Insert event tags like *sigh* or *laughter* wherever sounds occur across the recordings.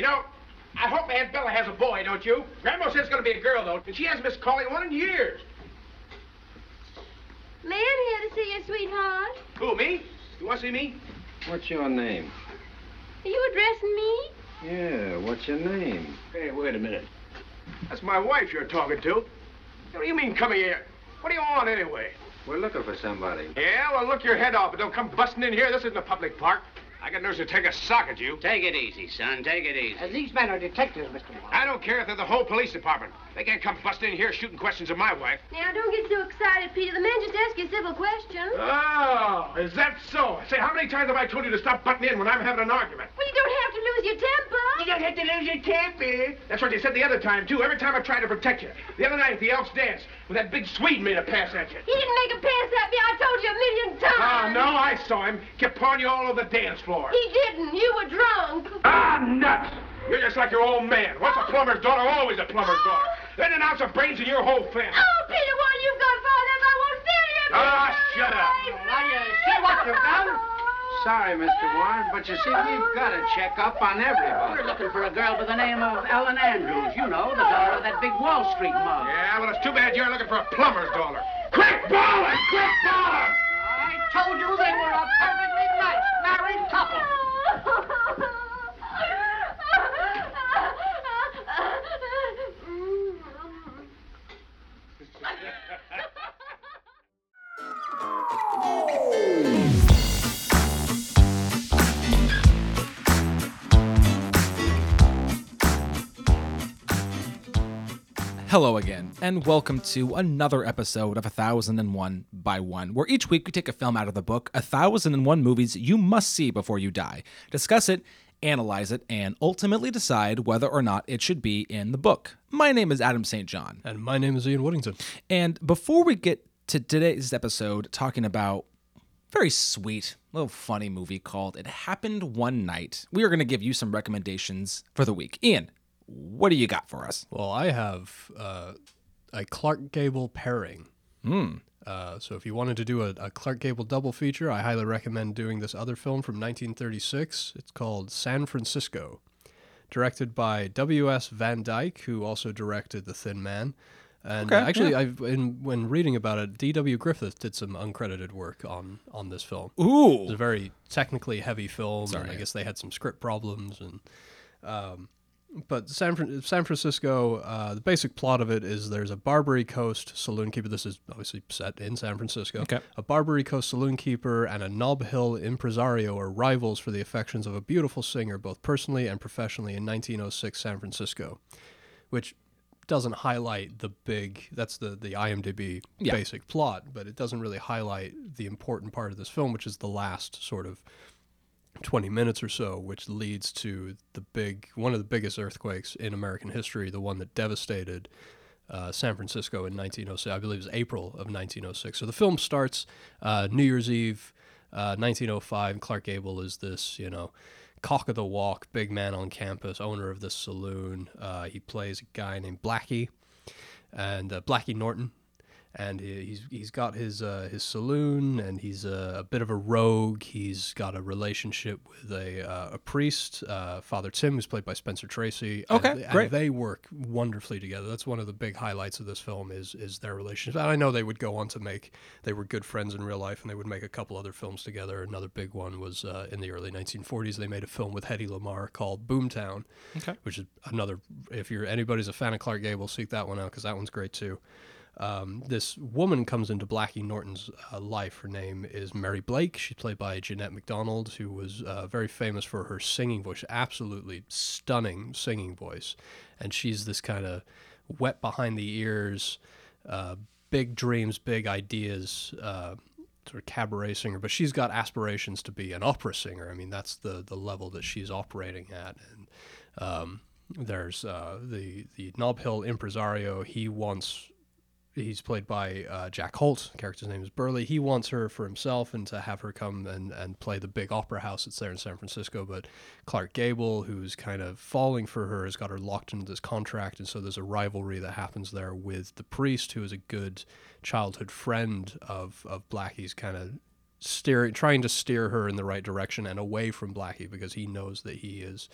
You know, I hope Aunt Bella has a boy, don't you? Grandma says it's going to be a girl, though, and she hasn't missed calling one in years. Man here to see you, sweetheart. Who, me? You want to see me? What's your name? Are you addressing me? Yeah, what's your name? Hey, wait a minute. That's my wife you're talking to. What do you mean, come here? What do you want, anyway? We're looking for somebody. Yeah, well, look your head off, but don't come busting in here. This isn't a public park. I got nerves to take a sock at you. Take it easy, son. Take it easy. Uh, these men are detectives, Mr. Moore. I don't care if they're the whole police department. They can't come busting in here shooting questions of my wife. Now, don't get so excited, Peter. The men just ask you civil questions. Oh, is that so? Say, how many times have I told you to stop butting in when I'm having an argument? Well, you don't have to lose your temper. You don't have to lose your temper. That's what you said the other time, too. Every time I tried to protect you. The other night at the Elks dance, when that big Swede made a pass at you. He didn't make a pass at me. I told you a million times. Ah, no, I saw him. Kept pawing you all over the dance floor. He didn't. You were drunk. Ah, nuts! You're just like your old man. Once a plumber's daughter, always a plumber's daughter. Then an ounce of brains in your whole family. Oh, Peter, what you've got for them, I won't stand here. Ah, shut up. Now, you see what you've done? Sorry, Mr. Warne, but you see, we've got to check up on everybody. We're looking for a girl by the name of Ellen Andrews. You know, the daughter of that big Wall Street mug. Yeah, well, it's too bad you're looking for a plumber's daughter. Quick balling! Quick balling! I told you they were a perfectly nice married couple. *laughs* Hello again, and welcome to another episode of 1001 by 1, where each week we take a film out of the book 1001 Movies You Must See Before You Die, discuss it, analyze it, and ultimately decide whether or not it should be in the book. My name is Adam St. John, And my name is Ian Woodington. and before we get to today's episode talking about very sweet, little funny movie called It Happened One Night, we are going to give you some recommendations for the week. Ian, what do you got for us? Well, I have uh, a Clark Gable pairing. Hmm. Uh, so if you wanted to do a, a Clark Gable double feature, I highly recommend doing this other film from 1936. It's called San Francisco, directed by W.S. Van Dyke, who also directed The Thin Man. And Okay, actually, yeah. I've in, when reading about it, D.W. Griffith did some uncredited work on on this film. Ooh. It's a very technically heavy film, Sorry. and I guess they had some script problems. And um, but San Fran- San Francisco, uh, the basic plot of it is there's a Barbary Coast saloon keeper. This is obviously set in San Francisco. Okay. A Barbary Coast saloon keeper and a Nob Hill impresario are rivals for the affections of a beautiful singer, both personally and professionally, in 1906 San Francisco, which doesn't highlight the big that's the the IMDb Yeah. basic plot, but it doesn't really highlight the important part of this film, which is the last sort of 20 minutes or so, which leads to the big one of the biggest earthquakes in American history, the one that devastated uh, San Francisco in 1906. I believe it was April of 1906. So the film starts uh, New Year's Eve, uh, 1905. Clark Gable is this, you know, cock of the walk, big man on campus, owner of the saloon. Uh, he plays a guy named Blackie, and uh, Blackie Norton, and he- he's he's got his uh, his saloon, and he's a, a bit of a rogue. He's got a relationship with a uh, a priest, uh, Father Tim, who's played by Spencer Tracy. Okay, they- and great. they work wonderfully together. That's one of the big highlights of this film is is their relationship. And I know they would go on to make they were good friends in real life, and they would make a couple other films together. Another big one was uh, in the early 1940s. They made a film with Hedy Lamarr called Boomtown, Okay. which is another. If you're anybody's a fan of Clark Gable, seek that one out because that one's great too. Um, this woman comes into Blackie Norton's uh, life. Her name is Mary Blake. She's played by Jeanette MacDonald, who was uh, very famous for her singing voice, absolutely stunning singing voice. And she's this kind of wet behind the ears, uh, big dreams, big ideas, uh, sort of cabaret singer. But she's got aspirations to be an opera singer. I mean, that's the the level that she's operating at. And um, there's uh, the the Nob Hill impresario. He wants he's played by uh, Jack Holt. Character's name is Burley. He wants her for himself and to have her come and, and play the big opera house that's there in San Francisco. But Clark Gable, who's kind of falling for her, has got her locked into this contract. And so there's a rivalry that happens there with the priest, who is a good childhood friend of, of Blackie's, kind of steering, trying to steer her in the right direction and away from Blackie because he knows that he is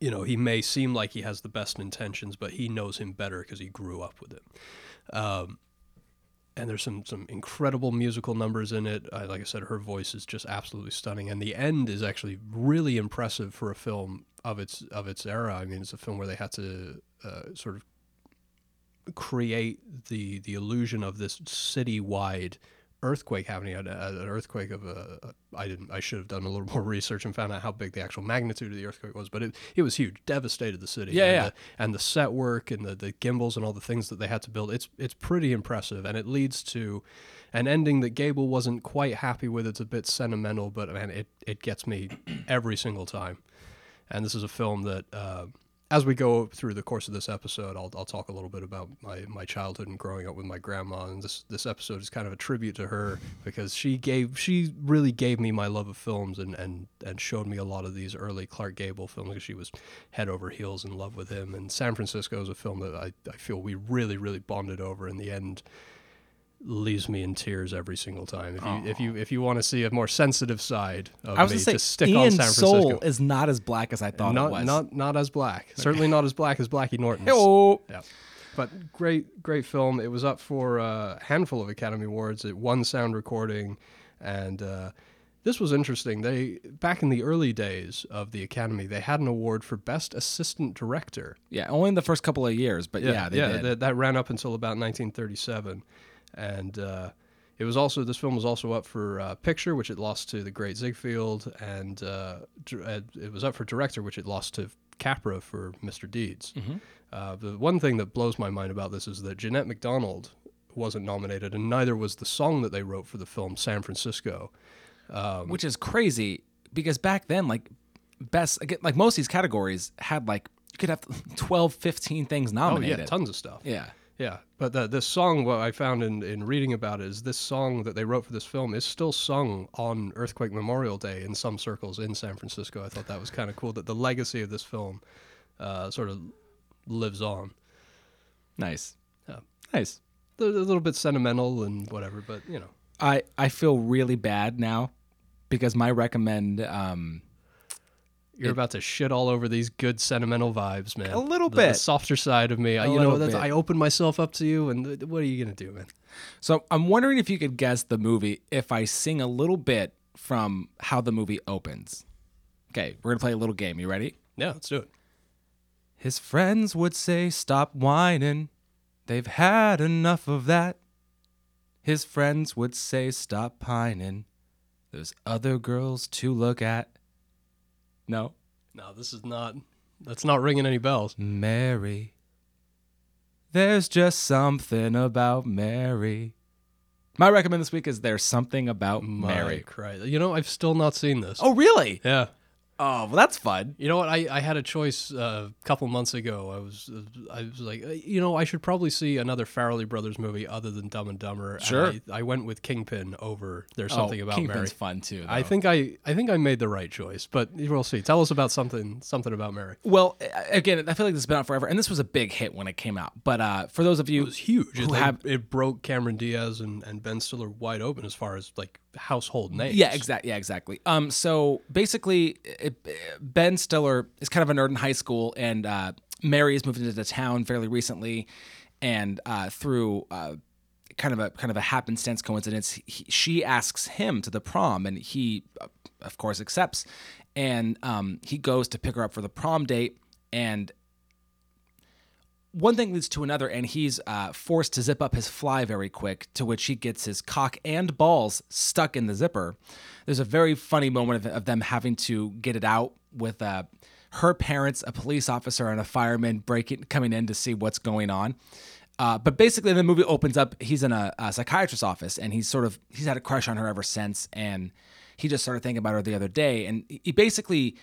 you know, he may seem like he has the best intentions, but he knows him better because he grew up with him. Um, and there's some some incredible musical numbers in it. I, like I said, her voice is just absolutely stunning, and the end is actually really impressive for a film of its of its era. I mean, it's a film where they had to uh, sort of create the the illusion of this city-wide earthquake happening an, an earthquake of a, a I didn't I should have done a little *laughs* more research and found out how big the actual magnitude of the earthquake was but it, it was huge devastated the city. Yeah, and yeah. the, and the set work and the, the gimbals and all the things that they had to build it's it's pretty impressive. And it leads to an ending that Gable wasn't quite happy with. It's a bit sentimental but man it, it gets me *clears throat* every single time. And this is a film that uh, as we go through the course of this episode, I'll, I'll talk a little bit about my, my childhood and growing up with my grandma. And this this episode is kind of a tribute to her because she gave she really gave me my love of films and, and, and showed me a lot of these early Clark Gable films because she was head over heels in love with him. And San Francisco is a film that I, I feel we really really bonded over in the end. Leaves me in tears every single time. If you if you if you want to see a more sensitive side of I was me, say, just stick Ian's on San Francisco soul is not as black as I thought not it was. not not as black. Certainly not as black as Blackie Norton's. Oh, Yeah. But great, great film. It was up for a handful of Academy Awards. It won sound recording, and uh, this was interesting. They back in the early days of the Academy, they had an award for best assistant director. yeah, only in the first couple of years, but yeah, they did. That, that ran up until about 1937, and uh, it was also this film was also up for uh, picture, which it lost to the Great Ziegfeld, and uh, uh, it was up for director, which it lost to Capra for Mr. Deeds. Uh, the one thing that blows my mind about this is that Jeanette MacDonald wasn't nominated, and neither was the song that they wrote for the film San Francisco. which is crazy because back then like best like most of these categories had like you could have *laughs* 12 15 things Oh nominated yeah, tons of stuff. yeah Yeah, but the, this song, what I found in, in reading about it is this song that they wrote for this film is still sung on Earthquake Memorial Day in some circles in San Francisco. I thought that was kind of cool that the legacy of this film uh, sort of lives on. nice Yeah. nice A a little bit sentimental and whatever, but you know. i i feel really bad now because my recommend um You're about to shit all over these good sentimental vibes, man. A little The- the softer side of me. I, A you know, bit. I open myself up to you, and what are you gonna do, man? so i'm wondering if you could guess the movie if i sing a little bit from how the movie opens okay we're gonna play a little game you ready Yeah, let's do it. His friends would say, Stop whining. They've had enough of that. His friends would say, Stop pining. There's other girls to look at. No. No, this is not. That's not ringing any bells. Mary. There's just something about Mary. My recommend this week is There's Something About Mary. Christ. You know, I've still not seen this. Oh, really? Yeah. Oh, well, that's fun. You know what? I, I had a choice uh, a couple months ago. I was uh, I was like, uh, you know, I should probably see another Farrelly Brothers movie other than Dumb and Dumber. and Sure. I, I went with Kingpin over There's Something oh, About Kingpin's Mary. fun too. I think I I think I made the right choice, but we'll see. Tell us about something something about Mary. Well, again, I feel like this has been out forever, and this was a big hit when it came out. But uh, for those of you It was huge. who It, have, it broke Cameron Diaz and, and Ben Stiller wide open as far as like household names. yeah, exactly, yeah, exactly. Um, so basically, it, Ben Stiller is kind of a nerd in high school, and uh, Mary is moving into the town fairly recently, and uh, through uh, kind of a kind of a happenstance coincidence, he, she asks him to the prom, and he, of course, accepts, and um, he goes to pick her up for the prom date, and one thing leads to another, and he's uh, forced to zip up his fly very quick, to which he gets his cock and balls stuck in the zipper. There's a very funny moment of, of them having to get it out with uh, her parents, a police officer, and a fireman breaking coming in to see what's going on. Uh, but basically, the movie opens up. He's in a, a psychiatrist's office, and he's sort of he's had a crush on her ever since, and he just started thinking about her the other day, and he basically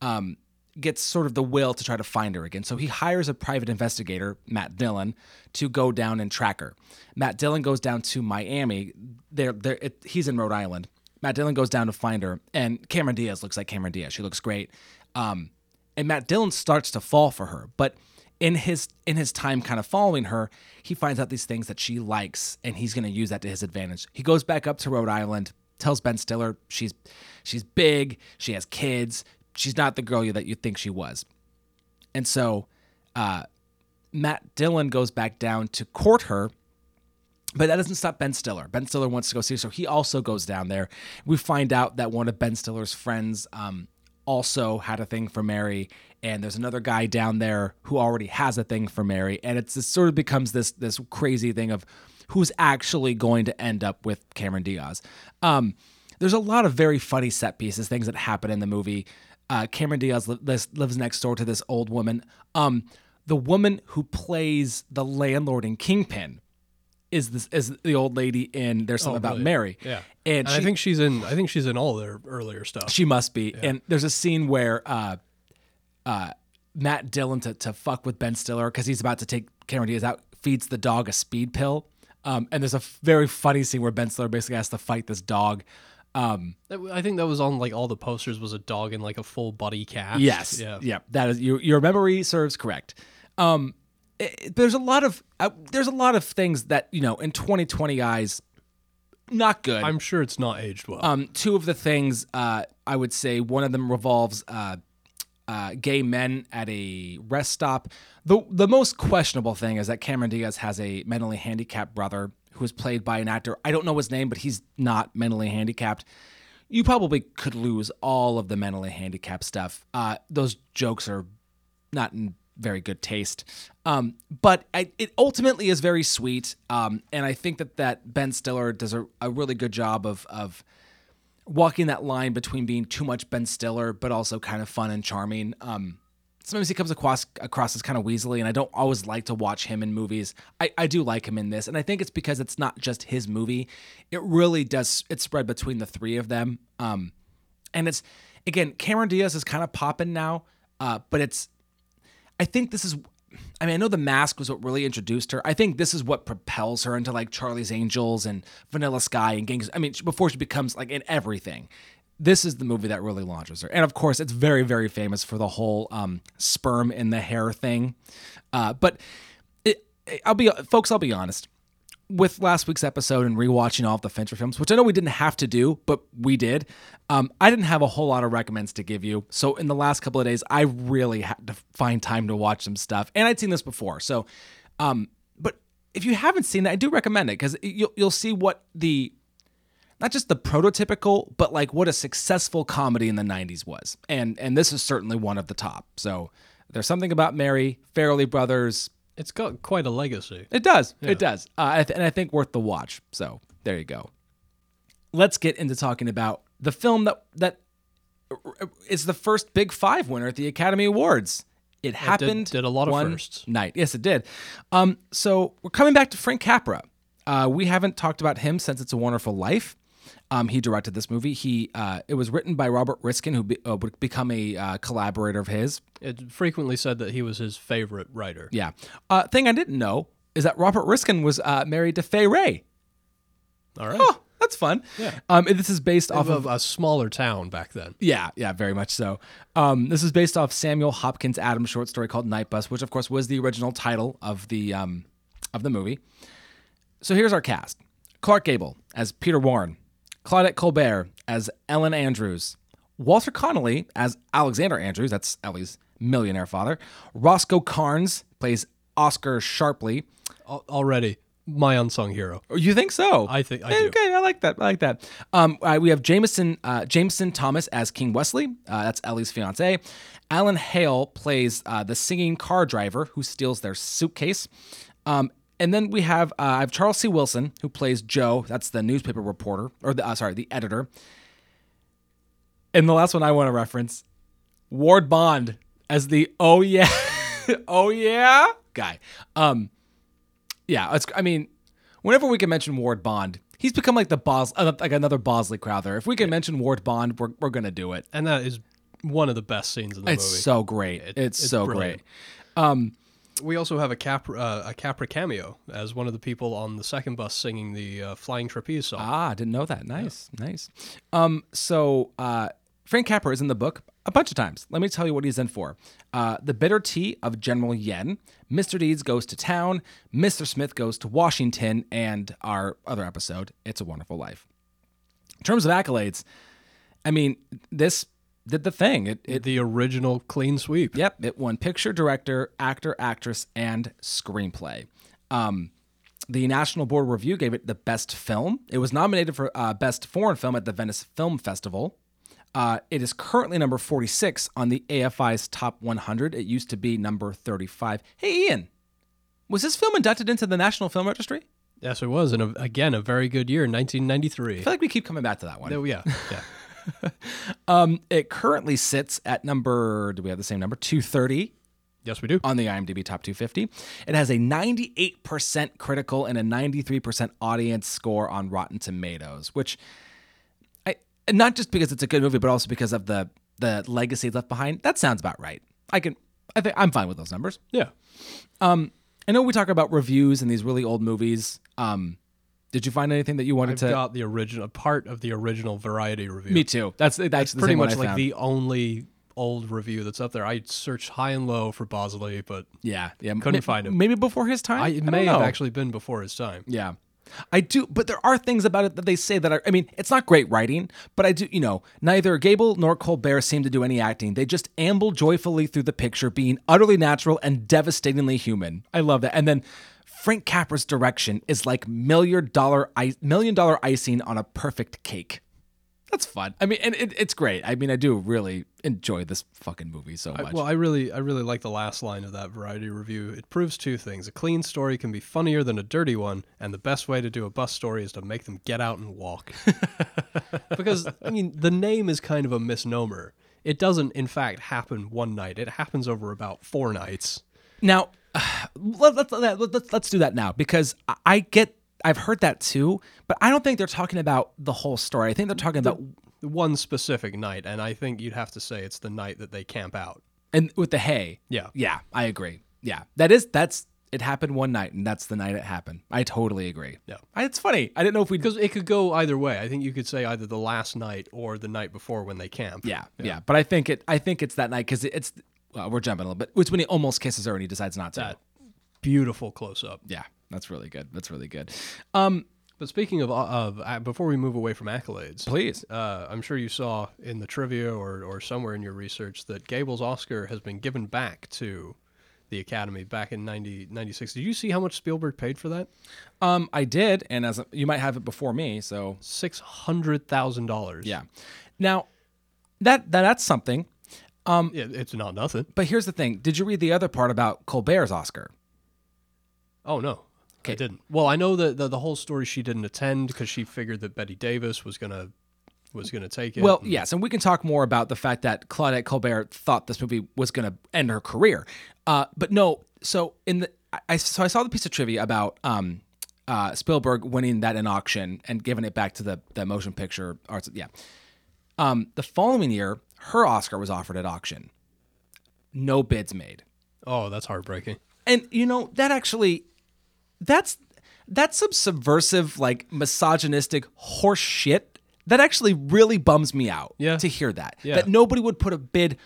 um, gets sort of the will to try to find her again. So he hires a private investigator, Matt Dillon, to go down and track her. Matt Dillon goes down to Miami. There, there. He's in Rhode Island. Matt Dillon goes down to find her, and Cameron Diaz looks like Cameron Diaz. She looks great. Um, and Matt Dillon starts to fall for her, but in his in his time kind of following her, he finds out these things that she likes, and he's going to use that to his advantage. He goes back up to Rhode Island, tells Ben Stiller she's she's big, she has kids, she's not the girl that you think she was. and so uh, Matt Dillon goes back down to court her. But that doesn't stop Ben Stiller. Ben Stiller wants to go see her, so he also goes down there. We find out that one of Ben Stiller's friends um, also had a thing for Mary, and there's another guy down there who already has a thing for Mary, and it sort of becomes this this crazy thing of who's actually going to end up with Cameron Diaz. Um, there's a lot of very funny set pieces, things that happen in the movie. Uh, Cameron Diaz li- lives, next door to this old woman. Um, the woman who plays the landlord in Kingpin is this is the old lady in There's Something About really? Mary. Yeah, and, and she, I think she's in. I think she's in all their earlier stuff. she must be. And there's a scene where uh, uh, Matt Dillon to, to fuck with Ben Stiller because he's about to take Cameron Diaz out feeds the dog a speed pill. Um, and there's a very funny scene where Ben Stiller basically has to fight this dog. Um, I think that was on like all the posters was a dog in like a full body cast. Yes. Yeah. Yeah. That is your your memory serves correct. Um, it- there's a lot of uh, there's a lot of things that you know in 2020 eyes, not good. I'm sure it's not aged well. um, two of the things uh, I would say one of them revolves uh, uh, gay men at a rest stop. The the most questionable thing is that Cameron Diaz has a mentally handicapped brother who is played by an actor. I don't know his name, but he's not mentally handicapped. You probably could lose all of the mentally handicapped stuff. Uh, those jokes are not in very good taste. Um, but I, it ultimately is very sweet. Um, and I think that, that Ben Stiller does a, a really good job of, of walking that line between being too much Ben Stiller, but also kind of fun and charming. Um, sometimes he comes across across as kind of weaselly, and I don't always like to watch him in movies. I, I do like him in this, and I think it's because it's not just his movie. It really does. It's spread between the three of them. Um, and it's again, Cameron Diaz is kind of popping now, uh, but it's. I think this is. I mean, I know the mask was what really introduced her. I think this is what propels her into like Charlie's Angels and Vanilla Sky and Gangs. I mean, before she becomes like in everything. This is the movie that really launches her, and of course, it's very, very famous for the whole um, sperm in the hair thing. Uh, but it, I'll be, folks, I'll be honest with last week's episode and rewatching all of the Fincher films, which I know we didn't have to do, but we did. Um, I didn't have a whole lot of recommends to give you. So in the last couple of days, I really had to find time to watch some stuff, and I'd seen this before. So, um, but if you haven't seen it, I do recommend it because you'll you'll see what the not just the prototypical, but like what a successful comedy in the '90s was, and and this is certainly one of the top. So there's something about Mary, Farrelly Brothers, it's got quite a legacy. it does. It does. Uh, and I think worth the watch. So there you go. Let's get into talking about the film that that is the first Big Five winner at the Academy Awards. It happened. did a lot of one firsts. Night. Yes, it did. Um, so we're coming back to Frank Capra. Uh, we haven't talked about him since It's a Wonderful Life. Um, he directed this movie. He uh, it was written by Robert Riskin, who be, uh, would become a uh, collaborator of his. It frequently said that he was his favorite writer. Yeah. Uh, thing I didn't know is that Robert Riskin was uh, married to Fay Wray. All right. Oh, that's fun. Yeah. Um, this is based off of of. a smaller town back then. Yeah, yeah, very much so. Um, this is based off Samuel Hopkins Adams' short story called Night Bus, which of course was the original title of the um, of the movie. So here's our cast: Clark Gable as Peter Warren, Claudette Colbert as Ellen Andrews, Walter Connolly as Alexander Andrews, that's Ellie's millionaire father. Roscoe Karns plays Oscar Shapeley. Al- Already, my unsung hero. Oh, You think so? I think- I do. Okay, I like that. I like that. Um, uh, we have Jameson uh, Jameson Thomas as King Wesley. Uh, that's Ellie's fiance. Alan Hale plays uh, the singing car driver who steals their suitcase. Um, and then we have uh, I have Charles C. Wilson who plays Joe. That's the newspaper reporter, or the uh, sorry, the editor. And the last one I want to reference, Ward Bond as the oh yeah, *laughs* oh yeah guy. Um, yeah, it's, I mean, whenever we can mention Ward Bond, he's become like the Bos uh, like another Bosley Crowther. If we can mention Ward Bond, we're, we're gonna do it. And that is one of the best scenes in the It's movie. It's so great. It- it's, it's so brilliant. great. We also have a Capra, uh, a Capra cameo as one of the people on the second bus singing the uh, Flying Trapeze song. Ah, I didn't know that. Nice, nice. Um, so uh, Frank Capra is in the book a bunch of times. Let me tell you what he's in for. Uh, the Bitter Tea of General Yen, Mr. Deeds Goes to Town, Mr. Smith Goes to Washington, and our other episode, It's a Wonderful Life. In terms of accolades, I mean, this did the thing. It it the original clean sweep. Yep, it won picture, director, actor, actress, and screenplay. Um, the National Board Review gave it the best film. It was nominated for uh, best foreign film at the Venice Film Festival. Uh, it is currently number 46 on the AFI's top 100. It used to be number 35. Hey, Ian, was this film inducted into the National Film Registry? Yes, it was, and a, again, a very good year, 1993. I feel like we keep coming back to that one. Oh, yeah, yeah. *laughs* Um, it currently sits at number. Do we have the same number? 230 yes, we do. on the IMDb Top 250. It has a 98% critical and a 93% audience score on Rotten Tomatoes, which I not just because it's a good movie, but also because of the the legacy left behind. That sounds about right. I can I think I'm fine with those numbers. Yeah. I know we talk about reviews and these really old movies. Um, did you find anything that you wanted to? I've to? got the original part of the original variety review. Me too. That's that's That's the pretty much I like found. the only old review that's up there. I searched high and low for Bosley, but yeah yeah couldn't Ma- find him. Maybe before his time. I, it don't may have actually been before his time. Yeah. I do, but there are things about it that they say that are, I mean, it's not great writing, but I do, you know, neither Gable nor Colbert seem to do any acting. They just amble joyfully through the picture, being utterly natural and devastatingly human. I love that. And then Frank Capra's direction is like million dollar, i- million dollar icing on a perfect cake. That's fun. I mean, and it, it's great. I mean, I do really enjoy this fucking movie so I- much. well, I really, I really like the last line of that variety review. It proves two things: a clean story can be funnier than a dirty one, and the best way to do a bus story is to make them get out and walk. *laughs* because I mean, the name is kind of a misnomer. It doesn't, in fact, happen one night. It happens over about four nights. Now, *sighs* let, let, let, let, let's do that now because I- get, I've heard that too, but I don't think they're talking about the whole story. I think they're talking about, One specific night, and I think you'd have to say it's the night that they camp out. and with the hay. Yeah. Yeah, I agree. Yeah, that is, that's, it happened one night and that's the night it happened. I totally agree. Yeah. I, it's funny. I didn't know if we Because it could go either way. I think you could say either the last night or the night before when they camp. Yeah, yeah, But I think it, I think it's that night because it's, well, we're jumping a little bit. It's when he almost kisses her and he decides not to. That beautiful close up. Yeah, that's really good. That's really good. Um, But speaking of, of uh, before we move away from accolades, please. uh, I'm sure you saw in the trivia or, or somewhere in your research that Gable's Oscar has been given back to the Academy back in 90, 96. Did you see how much Spielberg paid for that? Um, I did, and as you might have it before me, so Six hundred thousand dollars. yeah. Now, that, that that's something. Yeah, it's not nothing. But here's the thing: Did you read the other part about Colbert's Oscar? Oh no, I didn't. Well, I know that the, the whole story she didn't attend because she figured that Bette Davis was gonna was gonna take it. Well, and- yes, and we can talk more about the fact that Claudette Colbert thought this movie was going to end her career. Uh, but no, so in the I- I so I saw the piece of trivia about um, uh, Spielberg winning that in auction and giving it back to the the motion picture arts. Yeah. Um, the following year, her Oscar was offered at auction. No bids made. Oh, that's heartbreaking. And you know that actually, that's that's some subversive, like misogynistic horse shit. That actually really bums me out. Yeah. To hear that, Yeah. that nobody would put a bid,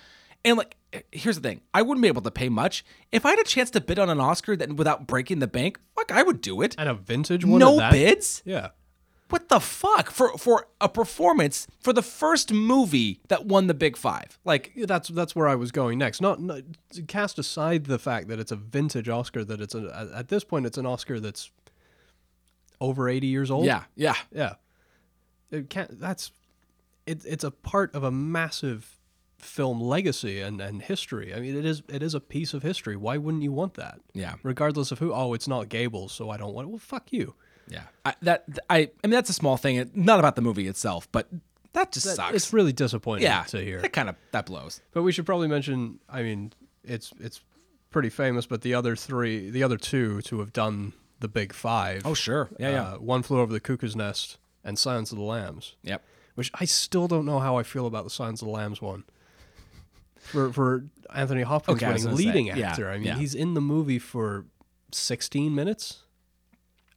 and like, here's the thing: I wouldn't be able to pay much if I had a chance to bid on an Oscar that without breaking the bank. Fuck, I would do it. And a vintage one. No bids. Yeah. What the fuck for for a performance for the first movie that won the Big Five? Like, that's that's where I was going next. Not, not cast aside the fact that it's a vintage Oscar. That it's a, at this point it's an Oscar that's over eighty years old. yeah, yeah, yeah. It can't. That's it, It's a part of a massive film legacy and, and history. I mean, it is it is a piece of history. Why wouldn't you want that? yeah. Regardless of who. Oh, it's not Gable, so I don't want it. Well, fuck you. Yeah, I, that I I mean that's a small thing. It- Not about the movie itself, but that just That- sucks. It's really disappointing yeah, to hear. that kind of that blows. But we should probably mention. I mean, it's it's pretty famous, but the other three, the other two to have done the Big Five. Oh sure, yeah, yeah, Uh, One flew over the cuckoo's nest and Silence of the Lambs, yep. which I still don't know how I feel about the Silence of the Lambs one. For for Anthony Hopkins Okay, winning gonna say, leading yeah, actor, I mean, yeah. he's in the movie for sixteen minutes.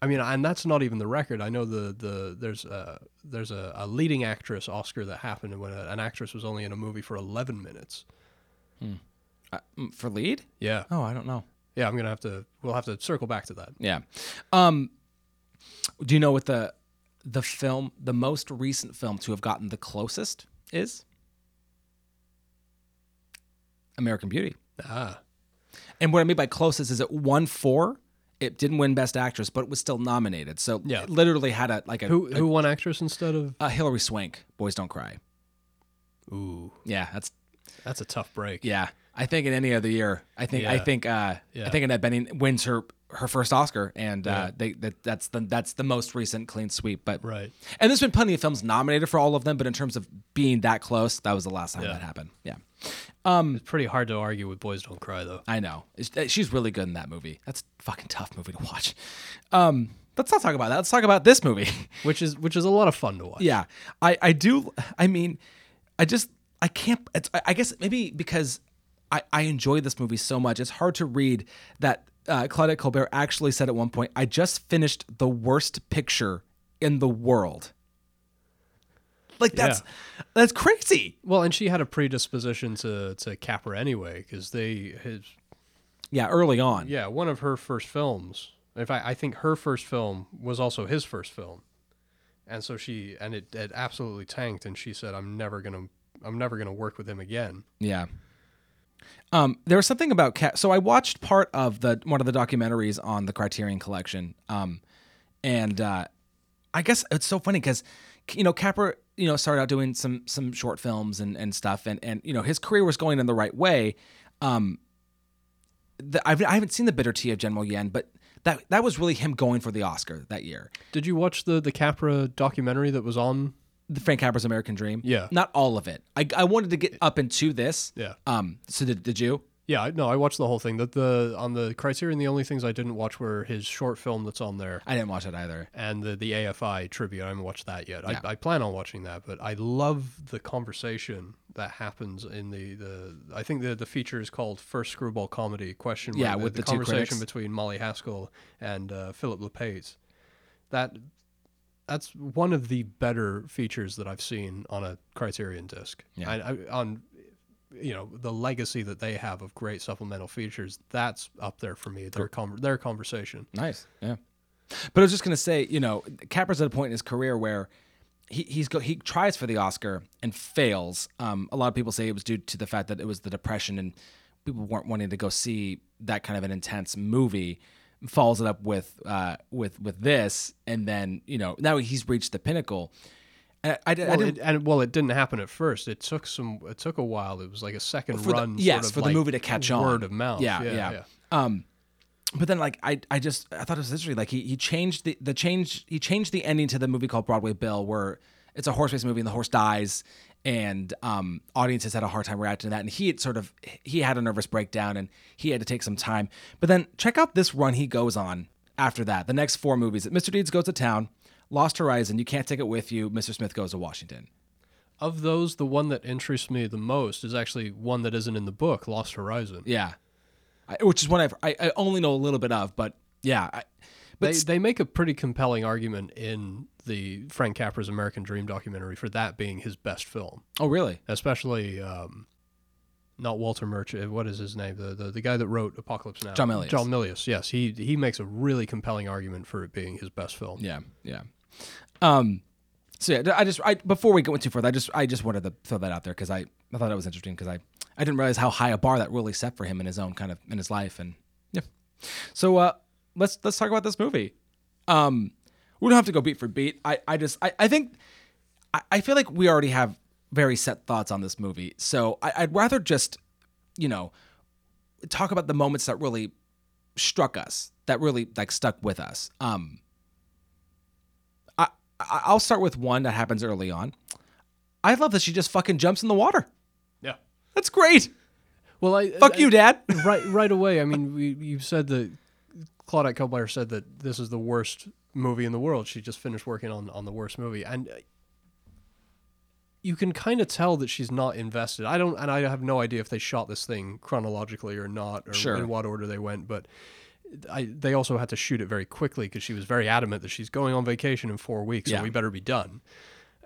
I mean, and that's not even the record. I know the the there's a there's a, a leading actress Oscar that happened when a, an actress was only in a movie for eleven minutes. Uh, mm, for lead? Yeah. Oh, I don't know. Yeah, I'm gonna have to. We'll have to circle back to that. Yeah. Um, do you know what the the film, the most recent film to have gotten the closest is? American Beauty. Ah. And what I mean by closest is it won four. It didn't win Best Actress, but it was still nominated. So Yeah. it literally had a like a, Who a, who won actress instead of? Uh, a Hilary Swank. Boys Don't Cry. Ooh, Yeah, that's that's a tough break. yeah. I think in any other year, I think I think uh, I think Annette Bening wins her her first Oscar, and Yeah. uh, they that, that's the that's the most recent clean sweep. But Right. and there's been plenty of films nominated for all of them, but in terms of being that close, that was the last time Yeah. that happened. Yeah, It's pretty hard to argue with Boys Don't Cry though. I know. It's, she's really good in that movie. That's a fucking tough movie to watch. Um, let's not talk about that. Let's talk about this movie. *laughs* Which is which is a lot of fun to watch. yeah, I I do. I mean, I just I can't. I guess maybe because I I enjoy this movie so much, it's hard to read that uh, Claudette Colbert actually said at one point, "I just finished the worst picture in the world." Like that's that's crazy. Well, and she had a predisposition to to Capra anyway, because they his Yeah, early on. yeah one of her first films. In fact, I think her first film was also his first film, and so she and it, it absolutely tanked, and she said, "I'm never gonna I'm never gonna work with him again." Yeah. Um, there was something about cat. So I watched part of the one of the documentaries on the Criterion Collection, um, and uh, I guess it's so funny because you know Capra, you know, started out doing some some short films and and stuff, and and you know his career was going in the right way. Um, the, I've, I haven't seen the Bitter Tea of General Yen, but that that was really him going for the Oscar that year. Did you watch the the Capra documentary that was on? The Frank Capra's American Dream. Yeah. not all of it. I I wanted to get up into this. Yeah. Um. So did did you? Yeah, I- no, I watched the whole thing. That the on the Criterion, the only things I didn't watch were his short film that's on there I didn't watch it either. and the the AFI tribute. I haven't watched that yet. Yeah. I, I plan on watching that, but I love the conversation that happens in the the. I think the the feature is called First Screwball Comedy Question. Yeah, with the two conversation critics. between Molly Haskell and uh, Phillip Lopate. That that's one of the better features that I've seen on a Criterion disc. Yeah. I, I, on you know the legacy that they have of great supplemental features. That's up there for me. Their con- their conversation. Nice. Yeah. But I was just gonna say, you know, Capra's at a point in his career where he he's go, he tries for the Oscar and fails. Um, a lot of people say it was due to the fact that it was the depression and people weren't wanting to go see that kind of an intense movie. Follows it up with uh, with with this, and then you know now he's reached the pinnacle. And I, I, did- I Well, didn't it, and well, it didn't happen at first. It took some. It took a while. It was like a second for the- run. yes, sort of for the like movie to catch on. Word of mouth. Yeah, yeah, yeah. yeah. Um, but then like I, I just I thought it was interesting. Like he, he changed the the change he changed the ending to the movie called Broadway Bill, where it's a horse race movie and the horse dies, and um, audiences had a hard time reacting to that. And he had sort of he had a nervous breakdown and he had to take some time. But then check out this run he goes on after that. The next four movies: Mr. Deeds Goes to Town, Lost Horizon, You Can't Take It With You, Mr. Smith Goes to Washington. Of those, the one that interests me the most is actually one that isn't in the book, Lost Horizon. Yeah, I, which is one I've, I I only know a little bit of, but yeah. I, but They, they make a pretty compelling argument in the Frank Capra's American Dream documentary for that being his best film, oh really? especially um, not Walter Murch. uh, What is his name? The, the the guy that wrote Apocalypse Now. John Milius. John Milius. Yes, he he makes a really compelling argument for it being his best film. Yeah, yeah. Um, so yeah, I just I before we go too further, I just I just wanted to throw that out there because I I thought it was interesting because I I didn't realize how high a bar that really set for him in his own kind of in his life and yeah. So uh, let's let's talk about this movie. Um, we don't have to go beat for beat. I I just I I think I, I feel like we already have very set thoughts on this movie, so I, I'd rather just you know talk about the moments that really struck us that really like stuck with us. Um, I I- I'll start with one that happens early on. I love that she just fucking jumps in the water. Yeah. That's great. Well, I Fuck you, Dad. right right away. I mean, we, you said that Claudette Colbert said that this is the worst movie in the world. She just finished working on on the worst movie, and uh, you can kind of tell that she's not invested. I don't, and I have no idea if they shot this thing chronologically or not, or Sure. in what order they went, but. I, they also had to shoot it very quickly because she was very adamant that she's going on vacation in four weeks, Yeah. so we better be done.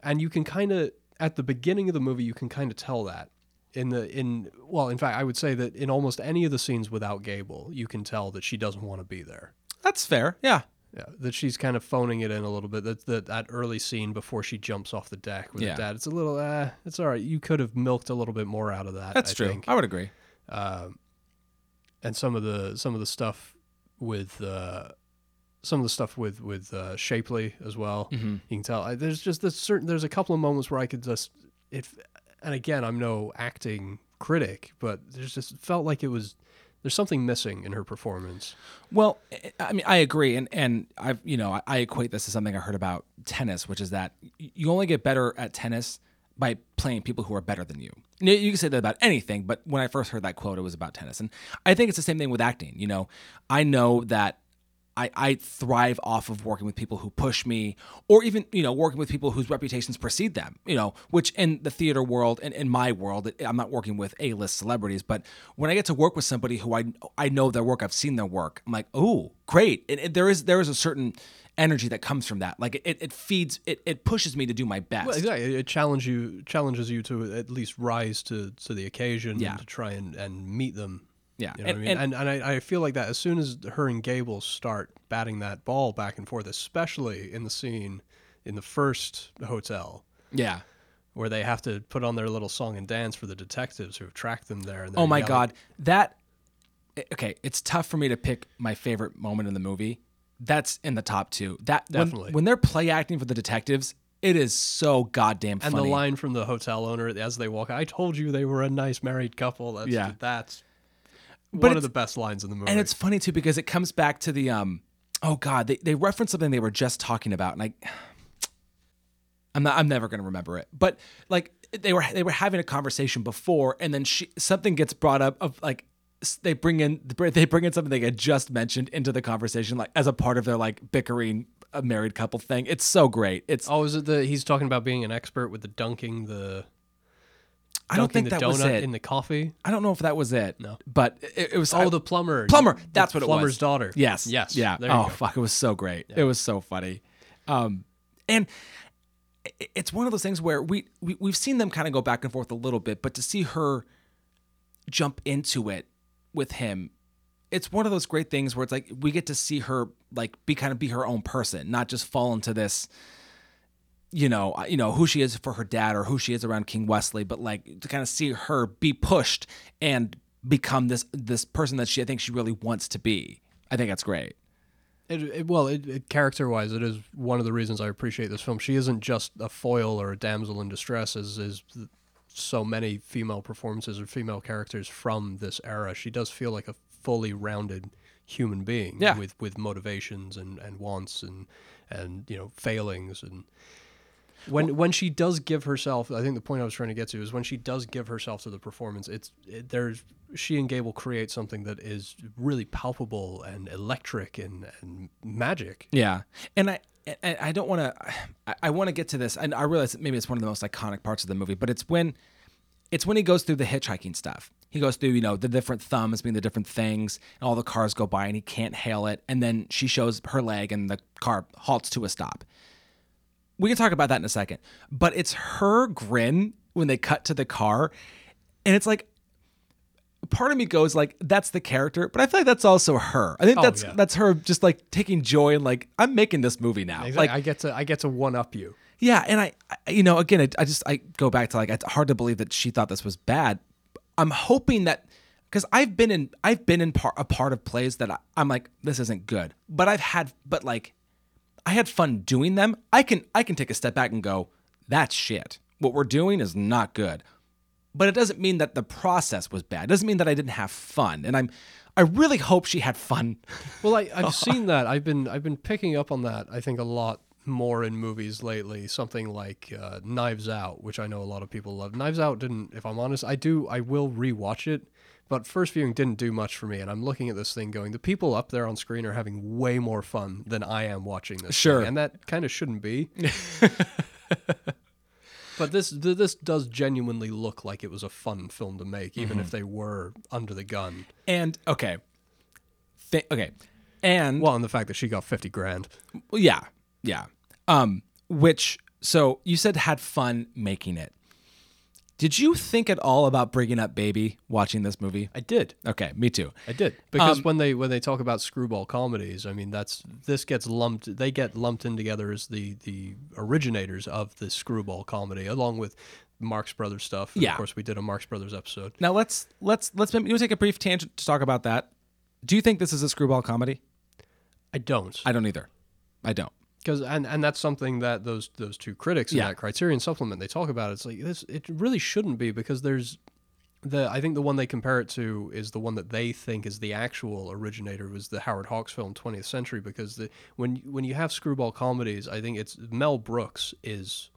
And you can kind of, at the beginning of the movie, you can kind of tell that in the in well, in fact, I would say that in almost any of the scenes without Gable, you can tell that she doesn't want to be there. That's fair. Yeah. Yeah, that she's kind of phoning it in a little bit. That that, that early scene before she jumps off the deck with Yeah. her dad, it's a little, uh, it's all right. You could have milked a little bit more out of that. That's I true. Think. I would agree. and some of the some of the stuff with uh, some of the stuff with with uh, Shapeley as well. Mm-hmm. You can tell I, there's just this certain there's a couple of moments where I could just if and again I'm no acting critic, but there's just felt like it was there's something missing in her performance. Well, I- mean, I agree, and and I've you know I, equate this to something I heard about tennis, which is that you only get better at tennis by playing people who are better than. You you can say that about anything, but when I first heard that quote, it was about tennis, and I think it's the same thing with acting. You know, I know that. I, I thrive off of working with people who push me, or even you know working with people whose reputations precede them. You know, which in the theater world and in my world, I'm not working with A-list celebrities, but when I get to work with somebody who I I know their work, I've seen their work, I'm like, oh, great. And, and there is there is a certain energy that comes from that. Like it, it feeds it, it pushes me to do my best. Well, exactly. It challenges you challenges you to at least rise to, to the occasion Yeah. and to try and, and meet them. Yeah, You know and- I mean? and- And and, I, I feel like that as soon as her and Gable start batting that ball back and forth, especially in the scene in the first hotel Yeah. where they have to put on their little song and dance for the detectives who have tracked them there. And Oh my yelling- god, that eh, okay. It's tough for me to pick my favorite moment in the movie. That's in the top two. That Definitely. when, they're play acting for the detectives, it is so goddamn funny. And the line from the hotel owner as they walk, I told you they were a nice married couple. That's, Yeah. That's one of the best lines in the movie. and it's funny too because it comes back to the um oh god they, they reference something they were just talking about and i *sighs* i'm not i'm never going to remember it. But like they were they were having a conversation before and then she something gets brought up of like they bring in they bring in something they had just mentioned into the conversation like as a part of their like bickering a married couple thing. It's so great. It's Oh, is it the he's talking about being an expert with the dunking the i don't think the that was it in the coffee? i don't know if that was it No. but it, it was Oh, I- the plumber. plumber. The That's what it was. plumber's daughter. Yes. Yes. Yeah. Oh go. fuck! It was so great. It was so funny. Um, and it's one of those things where we, we we've seen them kind of go back and forth a little bit, but to see her jump into it with him, it's one of those great things where it's like we get to see her like be kind of be her own person, not just fall into this you know, you know who she is for her dad or who she is around King Wesley, but like to kind of see her be pushed and become this this person that she I think she really wants to be. I think that's great. It, it, well, it, it, character-wise, it is one of the reasons I appreciate this film. She isn't just a foil or a damsel in distress, as is so many female performances or female characters from this era. She does feel like a fully rounded human being Yeah. with with motivations and, and wants and and you know failings and when when she does give herself i think the point i was trying to get to is when she does give herself to the performance it's it, there's she and gable create something that is really palpable and electric and, and magic Yeah, and I I, I don't want to. I, I want to get to this, and I realize that maybe it's one of the most iconic parts of the movie, but it's when it's when he goes through the hitchhiking stuff. He goes through, you know, the different thumbs being the different things, and all the cars go by, and he can't hail it. And then she shows her leg, and the car halts to a stop. We can talk about that in a second, but it's her grin when they cut to the car, and it's like part of me goes like that's the character but i feel like that's also her i think Oh, that's yeah. that's her just like taking joy in like i'm making this movie now Exactly. like i get to i get to one up you yeah and I, I you know again I, I just i go back to like it's hard to believe that she thought this was bad i'm hoping that because i've been in i've been in part a part of plays that I, i'm like this isn't good but i've had but like i had fun doing them i can i can take a step back and go that's shit what we're doing is not good but it doesn't mean that the process was bad. It doesn't mean that I didn't have fun. And I'm I really hope she had fun. *laughs* Well, I, I've *laughs* seen that. I've been I've been picking up on that. I think a lot more in movies lately. Something like uh, Knives Out, which I know a lot of people love. Knives Out didn't. If I'm honest, I do. I will rewatch it. But first viewing didn't do much for me, and I'm looking at this thing going, the people up there on screen are having way more fun than I am watching this. Sure. thing, and that kind of shouldn't be. *laughs* but this th- this does genuinely look like it was a fun film to make, even if they were under the gun. And okay. Th- okay. And Well, and the fact that she got fifty grand. Well, yeah, yeah. Um, which so you said had fun making it. Did you think at all about bringing up baby watching this movie? I did. Okay, me too. I did because Um, when they when they talk about screwball comedies, I mean that's this gets lumped. They get lumped in together as the the originators of the screwball comedy, along with Marx Brothers stuff. And Yeah. Of course, we did a Marx Brothers episode. Now let's let's let's maybe you take a brief tangent to talk about that. Do you think this is a screwball comedy? I don't. I don't either. I don't. Because and and that's something that those those two critics in Yeah. that Criterion supplement they talk about. It's like this. It really shouldn't be because there's the I think the one they compare it to is the one that they think is the actual originator was the Howard Hawks film 20th Century because the when when you have screwball comedies, I think it's Mel Brooks is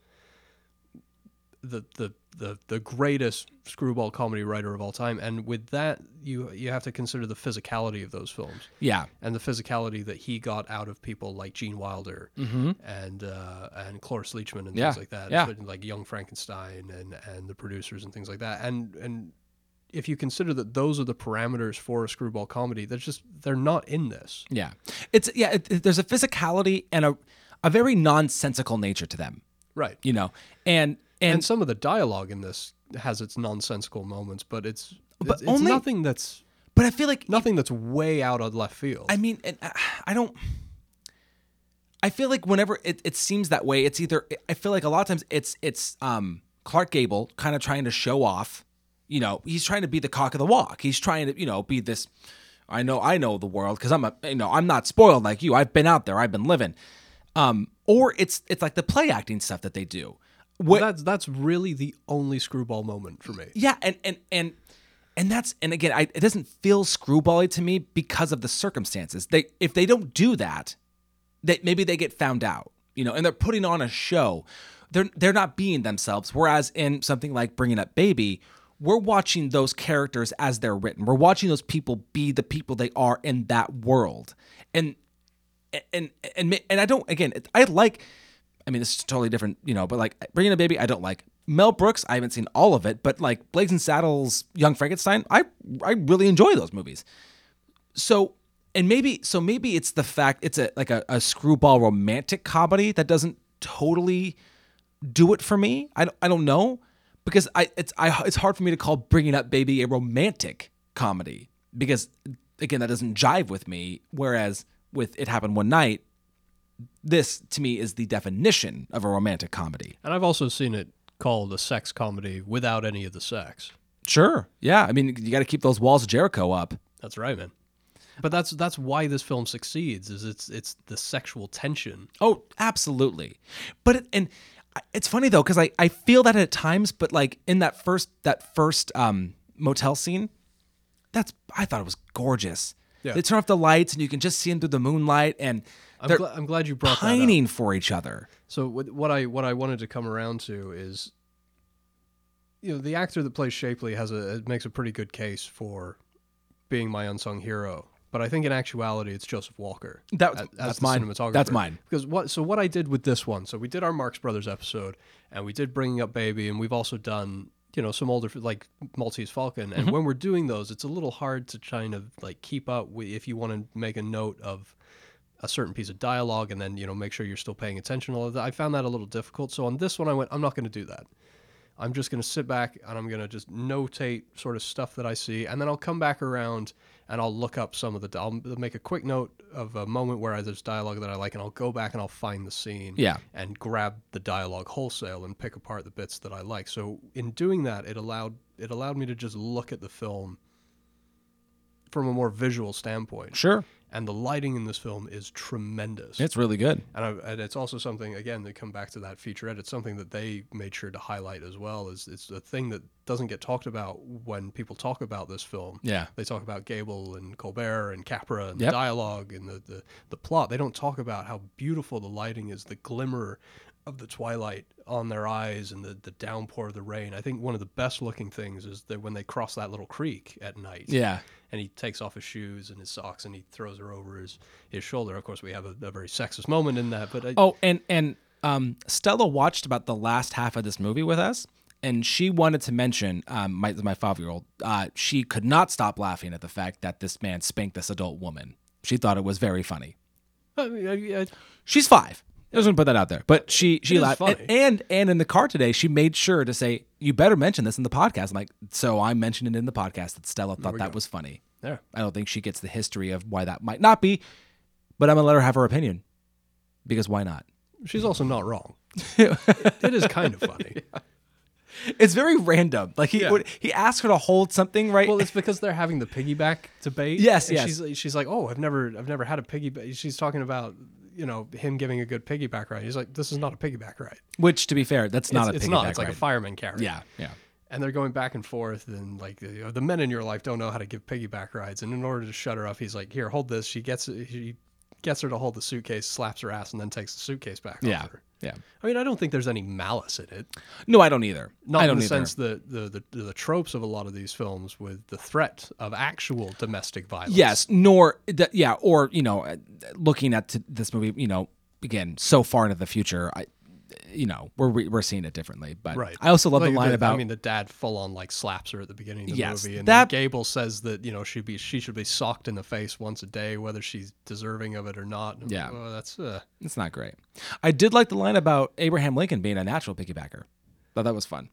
the the the the greatest screwball comedy writer of all time, and with that you you have to consider the physicality of those films Yeah. and the physicality that he got out of people like Gene Wilder and uh, and Cloris Leachman and Mm-hmm. Yeah, things like that, yeah. Like Young Frankenstein and and the producers and things like that. And and if you consider that those are the parameters for a screwball comedy, they're just they're not in this. Yeah. It's yeah. It, it- there's a physicality and a a very nonsensical nature to them. Right. You know, and and, And, some of the dialogue in this has its nonsensical moments, but it's But it's, it's only- nothing that's but I feel like nothing that's way out of left field. I mean, and, uh, I don't. I feel like whenever it, it seems that way, it's either I feel like a lot of times it's it's um Clark Gable kind of trying to show off. You know, he's trying to be the cock of the walk. He's trying to you know be this. I know I know the world because I'm a you know I'm not spoiled like you. I've been out there. I've been living. Um, or it's it's like the play acting stuff that they do. What, that's that's really the only screwball moment for me. yeah, and and and and that's and again, I, it doesn't feel screwbally to me because of the circumstances. They if they don't do that, that maybe they get found out, you know, and they're putting on a show. They're they're not being themselves. Whereas in something like Bringing Up Baby, we're watching those characters as they're written. We're watching those people be the people they are in that world, and and and ma- and I don't again. I like. I mean, this is totally different, you know. But like Bringing a Baby, I don't like. Mel Brooks, I haven't seen all of it, but like Blazing Saddles, Young Frankenstein, I I really enjoy those movies. So and maybe so maybe it's the fact it's a like a, a screwball romantic comedy that doesn't totally do it for me. I don't, I don't know because I it's I it's hard for me to call Bringing Up Baby a romantic comedy because again that doesn't jive with me. Whereas with It Happened One Night, this to me is the definition of a romantic comedy. And I've also seen it called a sex comedy without any of the sex. Sure, yeah. I mean, you got to keep those walls of Jericho up. That's right, man. But that's that's why this film succeeds. Is it's it's the sexual tension. Oh, absolutely. But it, and it's funny though because I I feel that at times, but like in that first that first um motel scene, that's I thought it was gorgeous. Yeah. They turn off the lights and you can just see them through the moonlight and I'm, they're gla- I'm glad you brought that up. pining for each other. So what, what I what I wanted to come around to is, you know, the actor that plays Shapeley has a makes a pretty good case for being my unsung hero. But I think in actuality, it's Joseph Walker. That- as- as that's the mine. cinematographer. That's mine. Because what? So what I did with this one. So we did our Marx Brothers episode, and we did Bringing Up Baby, and we've also done you know some older like Maltese Falcon. Mm-hmm. And when we're doing those, it's a little hard to kind of like keep up with if you want to make a note of a certain piece of dialogue and then you know make sure you're still paying attention to all of that. I found that a little difficult. So on this one, I went, I'm not going to do that. I'm just going to sit back and I'm going to just notate sort of stuff that I see, and then I'll come back around and I'll look up some of the. I'll make a quick note of a moment where there's dialogue that I like, and I'll go back and I'll find the scene. Yeah. And grab the dialogue wholesale and pick apart the bits that I like. So in doing that, it allowed it allowed me to just look at the film from a more visual standpoint. Sure, And the lighting in this film is tremendous. it's really good. And, I, and it's also something again they come back to that featurette. It's something that they made sure to highlight as well. Is it's a thing that doesn't get talked about when people talk about this film. Yeah. they talk about Gable and Colbert and Capra and Yep. the dialogue and the, the the plot. They don't talk about how beautiful the lighting is, the glimmer of the twilight on their eyes and the, the downpour of the rain. I think one of the best looking things is that when they cross that little creek at night Yeah, and he takes off his shoes and his socks and he throws her over his, his shoulder. Of course, we have a, a very sexist moment in that, but I, Oh, and and um, Stella watched about the last half of this movie with us, and she wanted to mention um, my my five year old. Uh, she could not stop laughing at the fact that this man spanked this adult woman. She thought it was very funny. I, mean, I, I, She's five. I was gonna put that out there. But she she laughed, and, and and in the car today, she made sure to say, "You better mention this in the podcast." I'm like, so I mentioned it in the podcast that Stella thought that was funny. there. I don't think she gets the history of why that might not be, but I'm gonna let her have her opinion because why not? She's also not wrong. it, *laughs* it is kind of funny. *laughs* It's very random. Like he Yeah. would, he asked her to hold something, right? Well, it's because they're having the piggyback debate. Yes, and yes. She's she's like, oh, I've never I've never had a piggyback. She's talking about you know him giving a good piggyback ride. He's like, this is not a piggyback ride. Which, to be fair, that's not it's, a it's not. piggyback It's like a fireman carry. Yeah, yeah. and they're going back and forth and like you know, the men in your life don't know how to give piggyback rides and in order to shut her up he's like here hold this she gets he gets her to hold the suitcase slaps her ass and then takes the suitcase back off Yeah, her. yeah. i mean i don't think there's any malice in it No, I don't either. not I don't in the either. sense that the, the the tropes of a lot of these films with the threat of actual domestic violence Yes, nor. Yeah, or you know, looking at t- this movie, you know, again, so far into the future, I, you know, we're we're seeing it differently. But Right. I also love Like the line about I mean, the dad full on like slaps her at the beginning of the Yes, movie, and that- Gable says that you know she be she should be socked in the face once a day, whether she's deserving of it or not. And, Yeah. well, that's uh, it's not great. I did like the line about Abraham Lincoln being a natural piggybacker. Thought that was fun.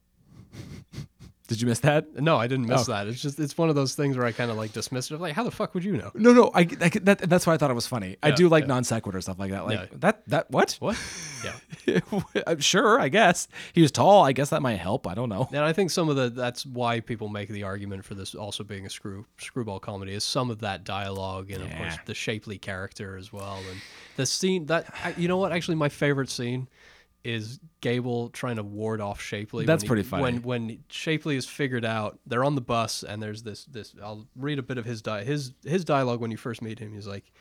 *laughs* did you miss that? No, I didn't miss Oh. that. It's just it's one of those things where I kind of like dismiss it. Like, how the fuck would you know? No, no. I, I that, that's why I thought it was funny. I do like yeah. non sequitur stuff like that. Like Yeah. that. That what? What? *laughs* Yeah, *laughs* I'm sure. I guess he was tall. I guess that might help. I don't know. and I think some of the that's why people make the argument for this also being a screw screwball comedy is some of that dialogue and of course the Shapeley character as well. And the scene that you know what actually my favorite scene is Gable trying to ward off Shapeley. That's he- pretty funny. When when Shapeley is figured out, they're on the bus and there's this this. I'll read a bit of his di- his his dialogue when you first meet him. He's like.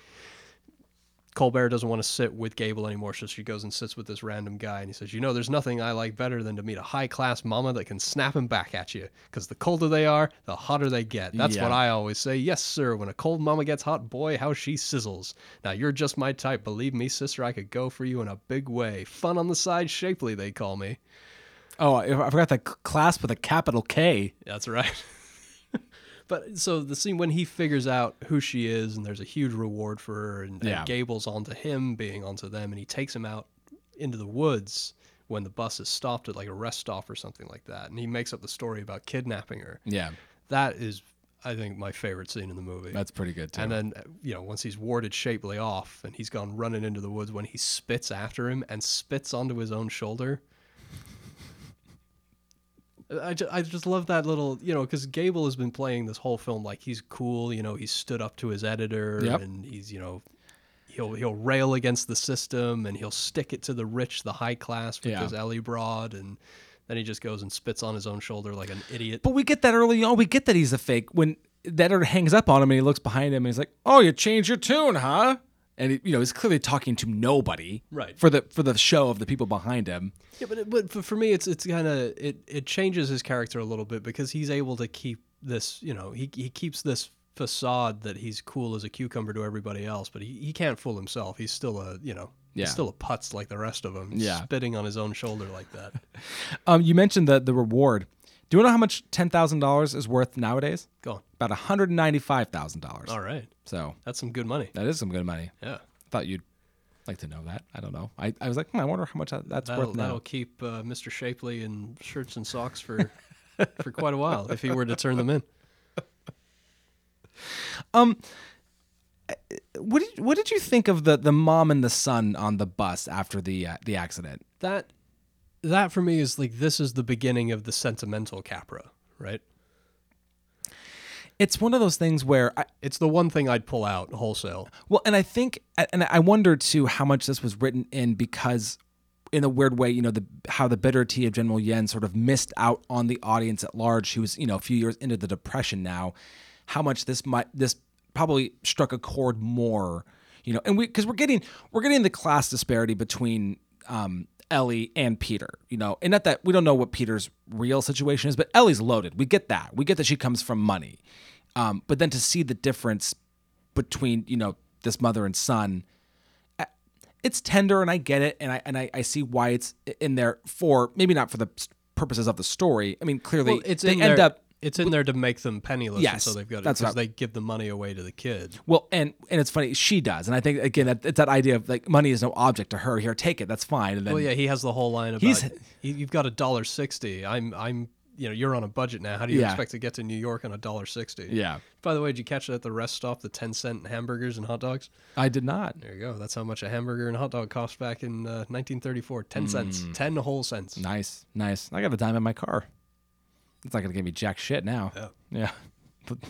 Colbert doesn't want to sit with Gable anymore, so she goes and sits with this random guy. And he says, You know, there's nothing I like better than to meet a high class mama that can snap him back at you. Because the colder they are, the hotter they get. That's Yeah. what I always say. Yes, sir. When a cold mama gets hot, boy, how she sizzles. Now, you're just my type. Believe me, sister, I could go for you in a big way. Fun on the side, Shapeley, they call me. Oh, I forgot the c- clasp with a capital K. That's right. *laughs* but so the scene when he figures out who she is, and there's a huge reward for her, and, and Gable's onto him being onto them, and he takes him out into the woods when the bus is stopped at like a rest stop or something like that, and he makes up the story about kidnapping her. Yeah, That is, I think, my favorite scene in the movie. that's pretty good too. and then, you know, once he's warded Shapeley off and he's gone running into the woods, when he spits after him and spits onto his own shoulder. I just, I just love that little, you know, because Gable has been playing this whole film like he's cool, you know, he's stood up to his editor Yep. and he's, you know, he'll he'll rail against the system and he'll stick it to the rich, the high class with Yeah. his Ellie Broad, and then he just goes and spits on his own shoulder like an idiot. But we get that early on. We get that he's a fake when that editor hangs up on him and he looks behind him and he's like, "Oh, you changed your tune, huh?" And you know he's clearly talking to nobody, Right. For the for the show of the people behind him. Yeah, but it, but for, for me, it's it's kind of it it changes his character a little bit because he's able to keep this, you know, he he keeps this facade that he's cool as a cucumber to everybody else, but he, he can't fool himself. He's still a you know, Yeah. he's still a putz like the rest of them. Yeah. spitting on his own shoulder like that. *laughs* Um, you mentioned the the reward. Do you know how much ten thousand dollars is worth nowadays? Go on. About one hundred ninety five thousand dollars. All right, So that's some good money. that is some good money. Yeah, I Thought you'd like to know that. I don't know. I, I was like, hmm, I wonder how much that- that's that'll worth now. that'll keep uh, Mr. Shapeley in shirts and socks for for quite a while if he were to turn them in. *laughs* Um, What did what did you think of the the mom and the son on the bus after the uh, the accident? That that for me is like this is the beginning of the sentimental Capra, right? It's one of those things where I, It's the one thing I'd pull out wholesale. Well, and I think, and I wonder too how much this was written in because, in a weird way, you know, the how the bitter tea of General Yen sort of missed out on the audience at large, who was you know a few years into the depression now. How much this might this probably struck a chord more, you know, and we because we're getting we're getting the class disparity between um, Ellie and Peter, you know, and not that we don't know what Peter's real situation is, but Ellie's loaded. We get that. We get that she comes from money, um, but then to see the difference between you know this mother and son uh, it's tender and i get it and i and i, I see why it's in there for maybe not for the purposes of the story i mean clearly Well, it's they end there. up it's in there to make them penniless, Yes, so they've got it because what they give the money away to the kid. well and and it's funny she does and i think again that, it's that idea of like money is no object to her here take it that's fine and then Well, yeah, he has the whole line about He's- "You- you've got a dollar sixty. I'm I'm you know you're on a budget now. How do you Yeah. expect to get to New York on a dollar sixty? Yeah. By the way, did you catch it at the rest stop? The ten cent hamburgers and hot dogs. I did not. There you go. That's how much a hamburger and hot dog cost back in uh, 1934. Ten cents. Ten whole cents. Nice, nice. I got a dime in my car. It's not gonna give me jack shit now. Yeah. Yeah.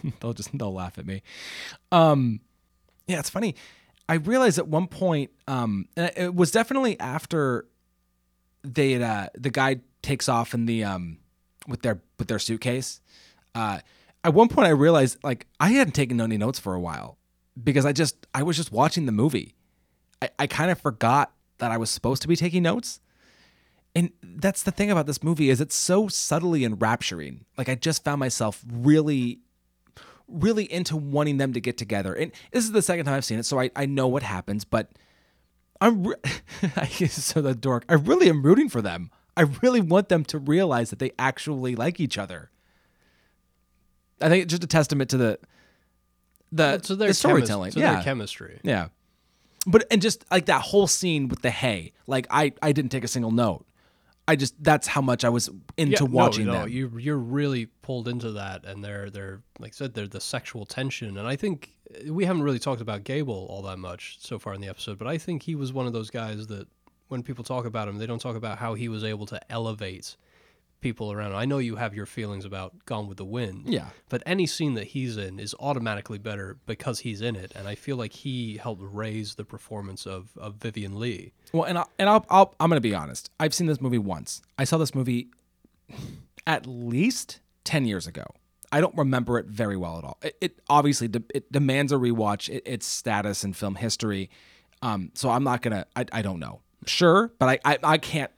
*laughs* they'll just they'll laugh at me. Um yeah, it's funny. I realized at one point, um, and it was definitely after they had, uh, the guy takes off in the um with their with their suitcase. Uh, at one point, I realized like I hadn't taken any notes for a while because I just I was just watching the movie. I, I kind of forgot that I was supposed to be taking notes. And that's the thing about this movie is it's so subtly enrapturing. Like I just found myself really really into wanting them to get together. And this is the second time I've seen it, so I, I know what happens, but I'm re- *laughs* I so the dork. I really am rooting for them. I really want them to realize that they actually like each other. I think it's just a testament to the the, to their the storytelling. chemis- to yeah. their chemistry. Yeah. But and just like that whole scene with the hay, like I I didn't take a single note. I just that's how much I was into Yeah, watching no, them. You you're really pulled into that, and they're they're like I said, they're the sexual tension, and I think uh, we haven't really talked about Gable all that much so far in the episode, but I think he was one of those guys that when people talk about him, they don't talk about how he was able to elevate people around. I know you have your feelings about Gone with the Wind, Yeah. but any scene that he's in is automatically better because he's in it, and I feel like he helped raise the performance of of Vivien Leigh. Well, and I, and I'll, I'll I'm gonna be honest. I've seen this movie once. I saw this movie at least ten years ago. I don't remember it very well at all. It, it obviously de- it demands a rewatch. It, its status in film history. Um, so I'm not gonna. I, I don't know. Sure, but I, I I can't.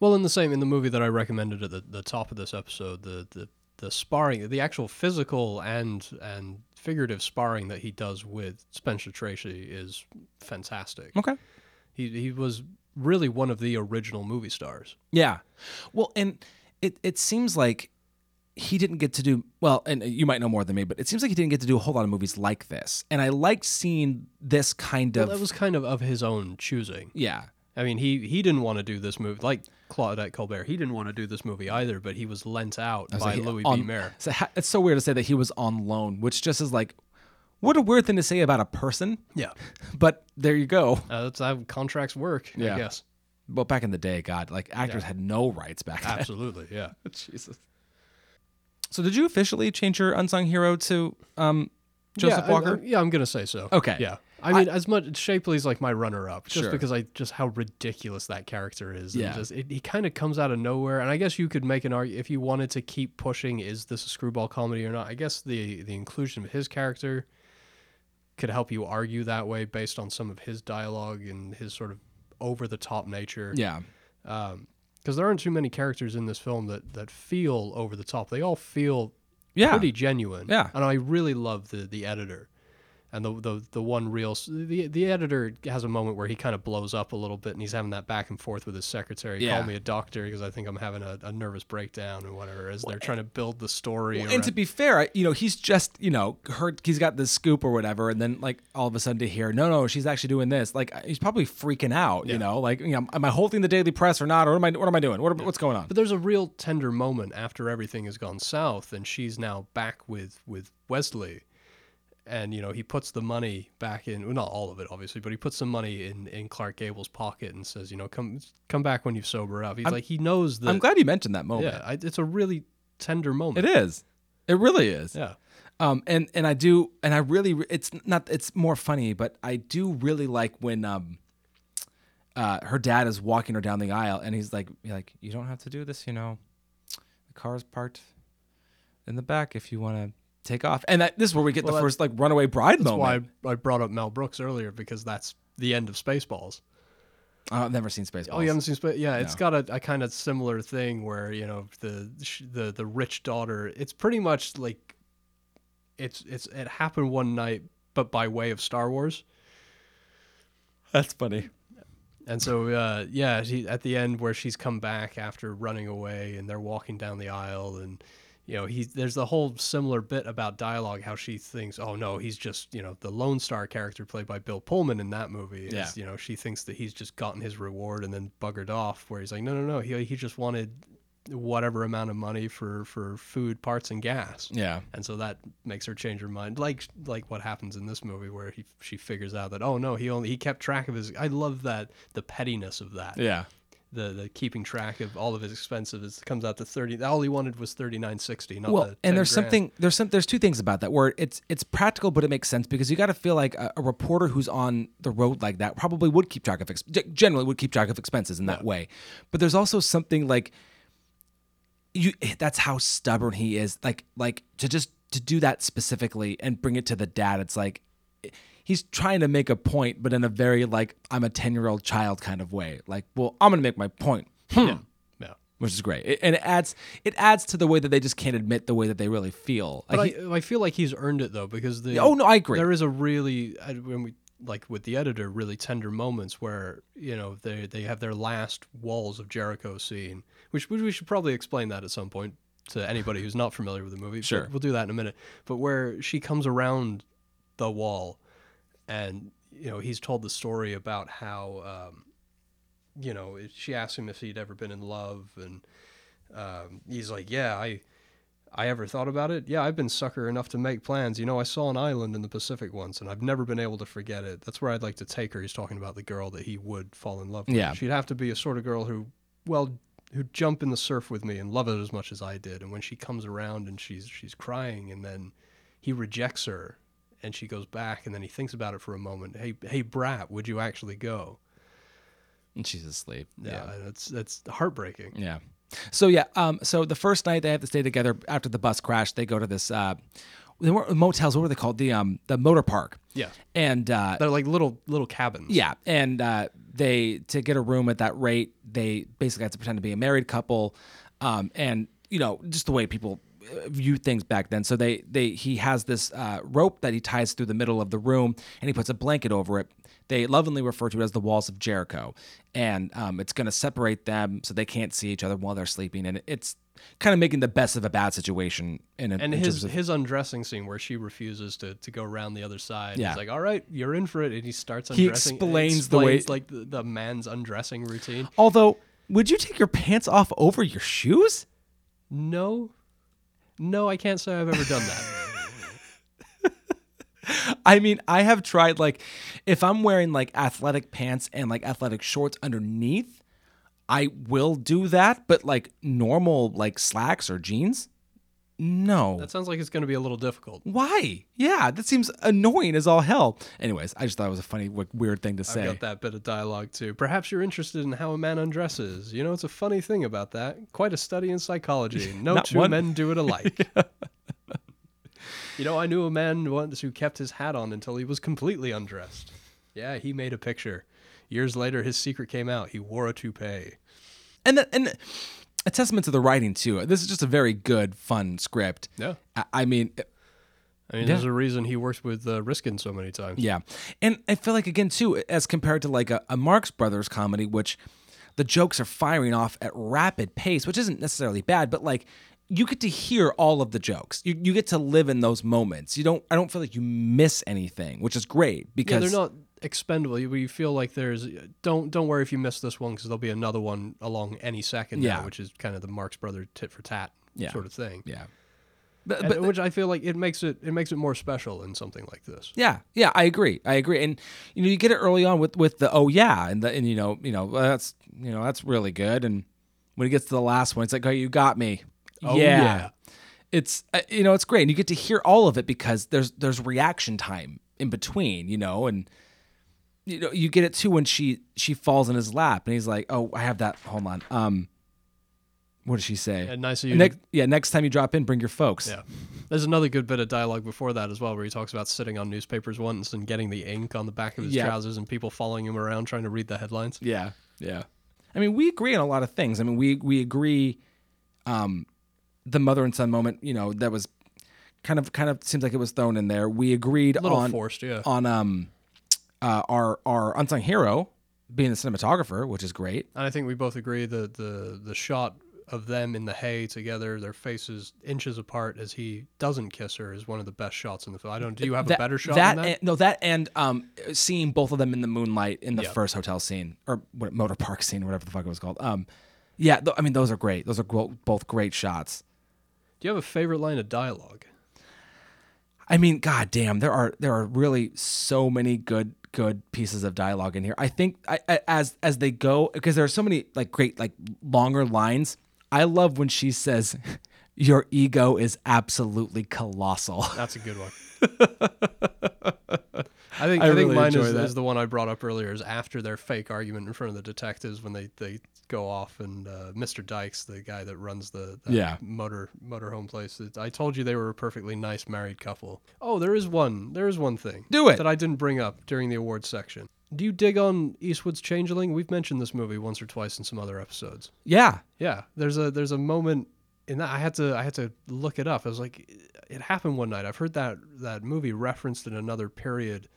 Well, in the same in the movie that I recommended at the, the top of this episode, the, the the sparring, the actual physical and and figurative sparring that he does with Spencer Tracy is fantastic. Okay. He he was really one of the original movie stars. Yeah. Well, and it it seems like he didn't get to do well, and you might know more than me, but it seems like he didn't get to do a whole lot of movies like this. And I liked seeing this kind Well, of that was kind of of his own choosing. yeah. I mean, he he didn't want to do this movie like Claudette Colbert. He didn't want to do this movie either, but he was lent out by like, Louis on- B. Mayer. So ha- it's so weird to say that he was on loan, which just is like, what a weird thing to say about a person. Yeah, *laughs* But there you go. uh, that's how contracts work. Yeah. I guess Well, back in the day, God, like actors had no rights back then. absolutely. Yeah. *laughs* Jesus. So did you officially change your unsung hero to um, Joseph yeah, I- Walker? I- yeah, I'm gonna say so. Okay. Yeah. I mean, as much Shapeley's like my runner-up, just Sure. because I just how ridiculous that character is. and Yeah. just, it, he kind of comes out of nowhere, and I guess you could make an argument if you wanted to keep pushing, is this a screwball comedy or not? I guess the the inclusion of his character could help you argue that way based on some of his dialogue and his sort of over-the-top nature. yeah. Um, because there aren't too many characters in this film that that feel over the top. They all feel Yeah. pretty genuine. Yeah. and I really love the the editor. And the, the the one real the the editor has a moment where he kind of blows up a little bit and he's having that back and forth with his secretary. Yeah. Call me a doctor because I think I'm having a, a nervous breakdown or whatever. As they're trying to build the story. and to be fair, I- you know, he's just, you know, heard he's got this scoop or whatever, and then like all of a sudden to hear, no, no, she's actually doing this. Like he's probably freaking out, Yeah. you know, like you know, am I holding the Daily Press or not, or what am I, what am I doing? What, what's going on? But there's a real tender moment after everything has gone south, and she's now back with with Westley, and you know he puts the money back in, well, not all of it obviously, but he puts some money in in Clark Gable's pocket and says, you know, come come back when you sober up. He's like he knows that. I'm glad you mentioned that moment. Yeah, I, it's a really tender moment. It is. It really is. Yeah. Um, and and I do, and I really, it's not, it's more funny, but I do really like when um, uh, her dad is walking her down the aisle, and he's like, like, you don't have to do this, you know, the car's parked in the back if you want to take off, and that, this is where we get Well, the first like runaway bride That's moment. why I, I brought up Mel Brooks earlier because that's the end of Spaceballs. Oh, I've never seen Spaceballs. Oh, you haven't seen Space? Yeah, it's No. got a, a kind of similar thing where you know the the the rich daughter. It's pretty much like it's it's it happened one night, but by way of Star Wars. That's funny. And so, uh, yeah, she, at the end where she's come back after running away, and they're walking down the aisle, and you know, he there's the whole similar bit about dialogue how she thinks, oh no, he's just you know the Lone Starr character played by Bill Pullman in that movie. Is, Yeah. you know, she thinks that he's just gotten his reward and then buggered off. Where he's like, no, no, no, he he just wanted whatever amount of money for for food, parts, and gas. Yeah. and so that makes her change her mind. Like like what happens in this movie where he she figures out that oh no he only he kept track of his. I love that the pettiness of that. Yeah. The, the keeping track of all of his expenses comes out to thirty. All he wanted was thirty nine sixty. Not well, the and there's grand. something there's some there's two things about that where it's it's practical, but it makes sense because you got to feel like a, a reporter who's on the road like that probably would keep track of ex- generally would keep track of expenses in that way. But there's also something like you eh, that's how stubborn he is. Like like to just to do that specifically and bring it to the dad. It's like he's trying to make a point, but in a very like I'm a ten year old child kind of way. Like, well, I'm gonna make my point. Hmm Yeah. which is great. It- and it adds it adds to the way that they just can't admit the way that they really feel. But Like he- I, I feel like he's earned it though because the Oh, no, I agree. There is a really when we like with the editor really tender moments where you know they they have their last walls of Jericho scene, which we should probably explain that at some point to anybody who's not familiar with the movie. Sure. we'll do that in a minute. But where she comes around the wall, and you know he's told the story about how um, you know she asked him if he'd ever been in love, and um, he's like, yeah, I. I ever thought about it? Yeah, I've been sucker enough to make plans. You know, I saw an island in the Pacific once, and I've never been able to forget it. That's where I'd like to take her. He's talking about the girl that he would fall in love with. Yeah. she'd have to be a sort of girl who, well, who'd jump in the surf with me and love it as much as I did. And when she comes around and she's she's crying, and then he rejects her, and she goes back, and then he thinks about it for a moment. Hey, hey, brat, would you actually go? and she's asleep. Yeah, that's that's heartbreaking. Yeah. So yeah, um, so the first night they have to stay together after the bus crash. They go to this. Uh, they weren't motels. What were they called? The um, the motor park. Yeah. And uh, They're like little little cabins. yeah, and uh, they to get a room at that rate, they basically have to pretend to be a married couple, um, and you know just the way people view things back then. So they they he has this uh, rope that he ties through the middle of the room, and he puts a blanket over it. They lovingly refer to it as the walls of Jericho, and um, it's going to separate them so they can't see each other while they're sleeping, and it's kind of making the best of a bad situation. In, a, And in his of- his undressing scene where she refuses to, to go around the other side. Yeah. He's like, "All right, you're in for it," and he starts undressing. He undressing. explains the way- explains, like the, the man's undressing routine. although, would you take your pants off over your shoes? No, no, I can't say I've ever done that. *laughs* I mean, I have tried like if I'm wearing like athletic pants and like athletic shorts underneath, I will do that, but like normal like slacks or jeans? No. that sounds like it's going to be a little difficult. Why? Yeah, that seems annoying as all hell. Anyways, I just thought it was a funny w- weird thing to say. got that bit of dialogue too. Perhaps you're interested in how a man undresses. You know, it's a funny thing about that. Quite a study in psychology. *laughs* No two one. men do it alike. *laughs* you know, I knew a man once who kept his hat on until he was completely undressed. Yeah, he made a picture. Years later, his secret came out. He wore a toupee. And the, and a testament to the writing too. This is just a very good, fun script. Yeah. I, I mean, I mean, Yeah. there's a reason he works with uh, Riskin so many times. Yeah. And I feel like, again, too, as compared to like a, a Marx Brothers comedy, which the jokes are firing off at rapid pace, which isn't necessarily bad, but like you get to hear all of the jokes. You, you get to live in those moments. You don't, I don't feel like you miss anything, which is great Yeah, because they're not expendable. You, feel like there's don't don't worry if you miss this one because there'll be another one along any second. now, Yeah. which is kind of the Marx Brother tit for tat Yeah. sort of thing. yeah. But, And- but which I feel like it makes it it makes it more special in something like this. Yeah, yeah, I agree. I agree. And you know, you get it early on with with the oh yeah, and the and you know, you know, well, that's you know, that's really good. And when it gets to the last one, it's like, oh, you got me. Oh, yeah. It's uh, you know, it's great. And you get to hear all of it because there's there's reaction time in between, you know, and you know, you get it too when she she falls in his lap and he's like, oh, I have that. Hold on. Um, what does she say? And nice of you. Next, yeah, next time you drop in, bring your folks. yeah, there's another good bit of dialogue before that as well, where he talks about sitting on newspapers once and getting the ink on the back of his Yeah. trousers and people following him around trying to read the headlines. Yeah, yeah. I mean, we agree on a lot of things. I mean, we we agree. Um, the mother and son moment, you know, that was kind of kind of seems like it was thrown in there. We agreed on forced, yeah. on um uh, our our unsung hero being the cinematographer, which is great. And I think we both agree that the the shot of them in the hay together, their faces inches apart as he doesn't kiss her, is one of the best shots in the film. I don't. Do you have that, a better shot that, than that? And, no, that and um seeing both of them in the moonlight in the first hotel scene or what motor park scene or whatever the fuck it was called. Um, Yeah, th- I mean those are great. Those are gro- both great shots. Do you have a favorite line of dialogue? I mean, god damn, there are there are really so many good good pieces of dialogue in here. I think I, I, as as they go because there are so many like great like longer lines. I love when she says, "Your ego is absolutely colossal." That's a good one. *laughs* I think I I, think really mine enjoy is, the one I brought up earlier. Is after their fake argument in front of the detectives when they, they go off and uh, Mr. Dykes, the guy that runs the, the Yeah. motor motorhome place, I told you they were a perfectly nice married couple. Oh, there is one. There is one thing. Do it. that I didn't bring up during the awards section. Do you dig on Eastwood's Changeling? We've mentioned this movie once or twice in some other episodes. yeah, Yeah, there's a there's a moment in that I had to I had to look it up. I was like, it happened one night. I've heard that that movie referenced in another period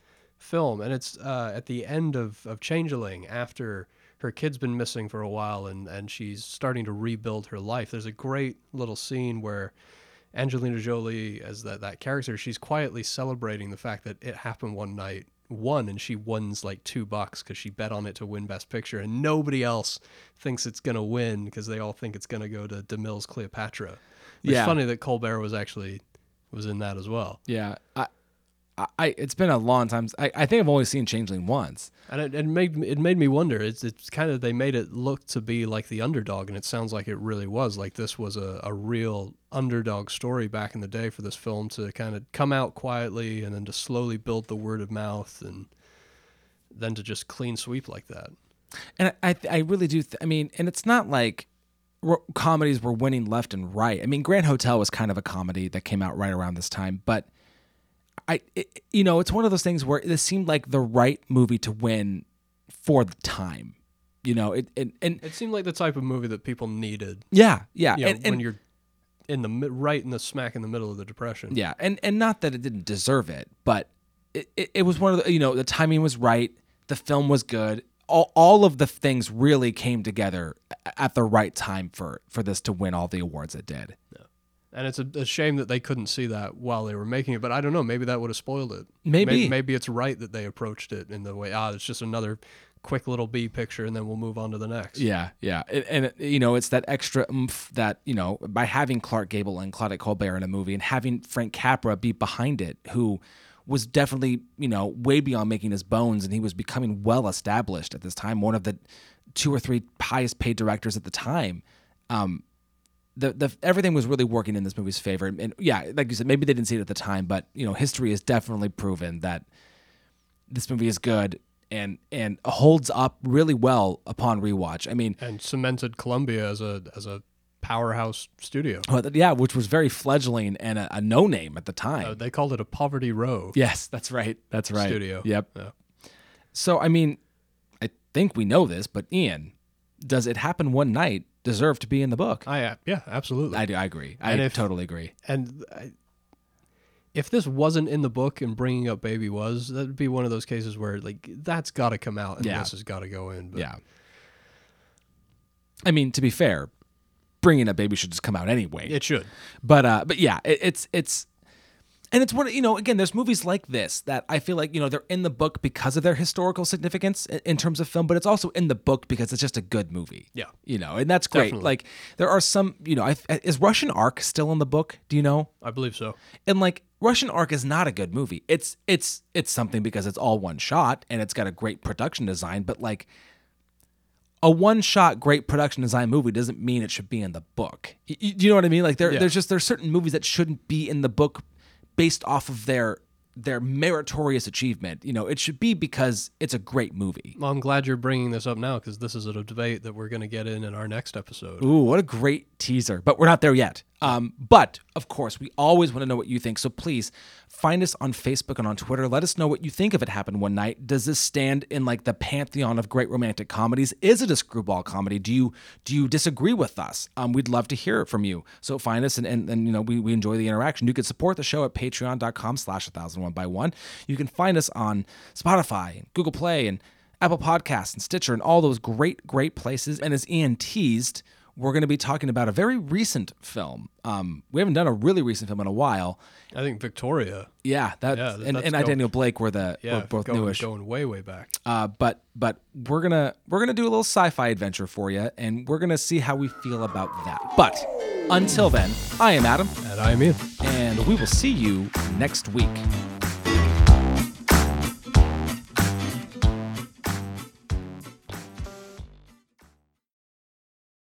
film, and it's uh, at the end of of Changeling after her kid's been missing for a while, and and she's starting to rebuild her life. There's a great little scene where. Angelina Jolie, as that, that character, she's quietly celebrating the fact that it happened one night, won, and she wins like two bucks because she bet on it to win Best Picture, and nobody else thinks it's gonna win because they all think it's gonna go to DeMille's Cleopatra. It's Yeah. funny that Colbert was actually was in that as well, yeah. I, I, I it's been a long time. I, I think I've only seen Changeling once. and it, it made me- it made me wonder. It's it's kind of they made it look to be like the underdog, and it sounds like it really was. Like this was a, a real underdog story back in the day for this film to kind of come out quietly and then to slowly build the word of mouth and then to just clean sweep like that. And I, I really do. Th- I mean, and it's not like comedies were winning left and right. I mean, Grand Hotel was kind of a comedy that came out right around this time, but I, it, you know, it's one of those things where this seemed like the right movie to win for the time. You know, it, it and It seemed like the type of movie that people needed. yeah, yeah, You know, and, when you're in the right in the smack in the middle of the depression. yeah, and and not that it didn't deserve it, but it, it, it was one of the you know the timing was right, the film was good. All, all of the things really came together at the right time for for this to win all the awards it did. And it's a, a shame that they couldn't see that while they were making it. But I don't know. Maybe that would have spoiled it. Maybe. Maybe, maybe it's right that they approached it in the way. Ah, it's just another quick little B picture, and then we'll move on to the next. Yeah, yeah, and, and it- you know, it's that extra oomph that you know by having Clark Gable and Claudette Colbert in a movie and having Frank Capra be behind it, who was definitely you know way beyond making his bones, and he was becoming well established at this time, one of the two or three highest paid directors at the time. Um, the the everything was really working in this movie's favor, and yeah, like you said, maybe they didn't see it at the time, but you know, history has definitely proven that this movie is good and and holds up really well upon rewatch. I mean, And cemented Columbia as a as a powerhouse studio. well, yeah, which was very fledgling and a, a no name at the time. Uh, they called it a poverty row. yes, that's right. That's right. Studio. Yep. Yeah. So I mean, I think we know this, but Ian, does it happen one night deserve to be in the book? I uh, yeah, absolutely. I do. I agree. I if- totally agree. and I, if this wasn't in the book and bringing up baby was, that'd be one of those cases where like that's got to come out and Yeah. this has got to go in. But Yeah. I mean, to be fair, bringing up baby should just come out anyway. it should. but uh but yeah it, it's it's and it's one you know again there's movies like this that i feel like you know they're in the book because of their historical significance in, in terms of film but it's also in the book because it's just a good movie Yeah. you know and that's great Definitely. like there are some you know I, is russian ark still in the book do you know I believe so. and like russian ark is not a good movie it's it's it's something because it's all one shot and it's got a great production design but like a one shot great production design movie doesn't mean it should be in the book. Y- y- you know what I mean? Like there, Yeah. there's just there's certain movies that shouldn't be in the book based off of their their meritorious achievement. You know, it should be because it's a great movie. Well, I'm glad you're bringing this up now because this is a debate that we're going to get in in our next episode. Ooh, what a great teaser. But we're not there yet. Um, but of course, we always want to know what you think. So please find us on Facebook and on Twitter. Let us know what you think of It Happened One Night. Does this stand in like the pantheon of great romantic comedies? Is it a screwball comedy? Do you do you disagree with us? Um, we'd love to hear it from you. So find us and, and, and you know we, we enjoy the interaction. You can support the show at patreon.com slash 1001 by one. You can find us on Spotify and Google Play and Apple Podcasts and Stitcher and all those great, great places. And as Ian teased, we're going to be talking about a very recent film. Um, we haven't done a really recent film in a while. I think Victoria. Yeah, that Yeah, and, and I Daniel Blake were the Yeah, were both going, newish. going way way back. Uh, but but we're gonna we're gonna do a little sci-fi adventure for you, and we're gonna see how we feel about that. But until then, I am Adam, And I am Ian. and we will see you next week.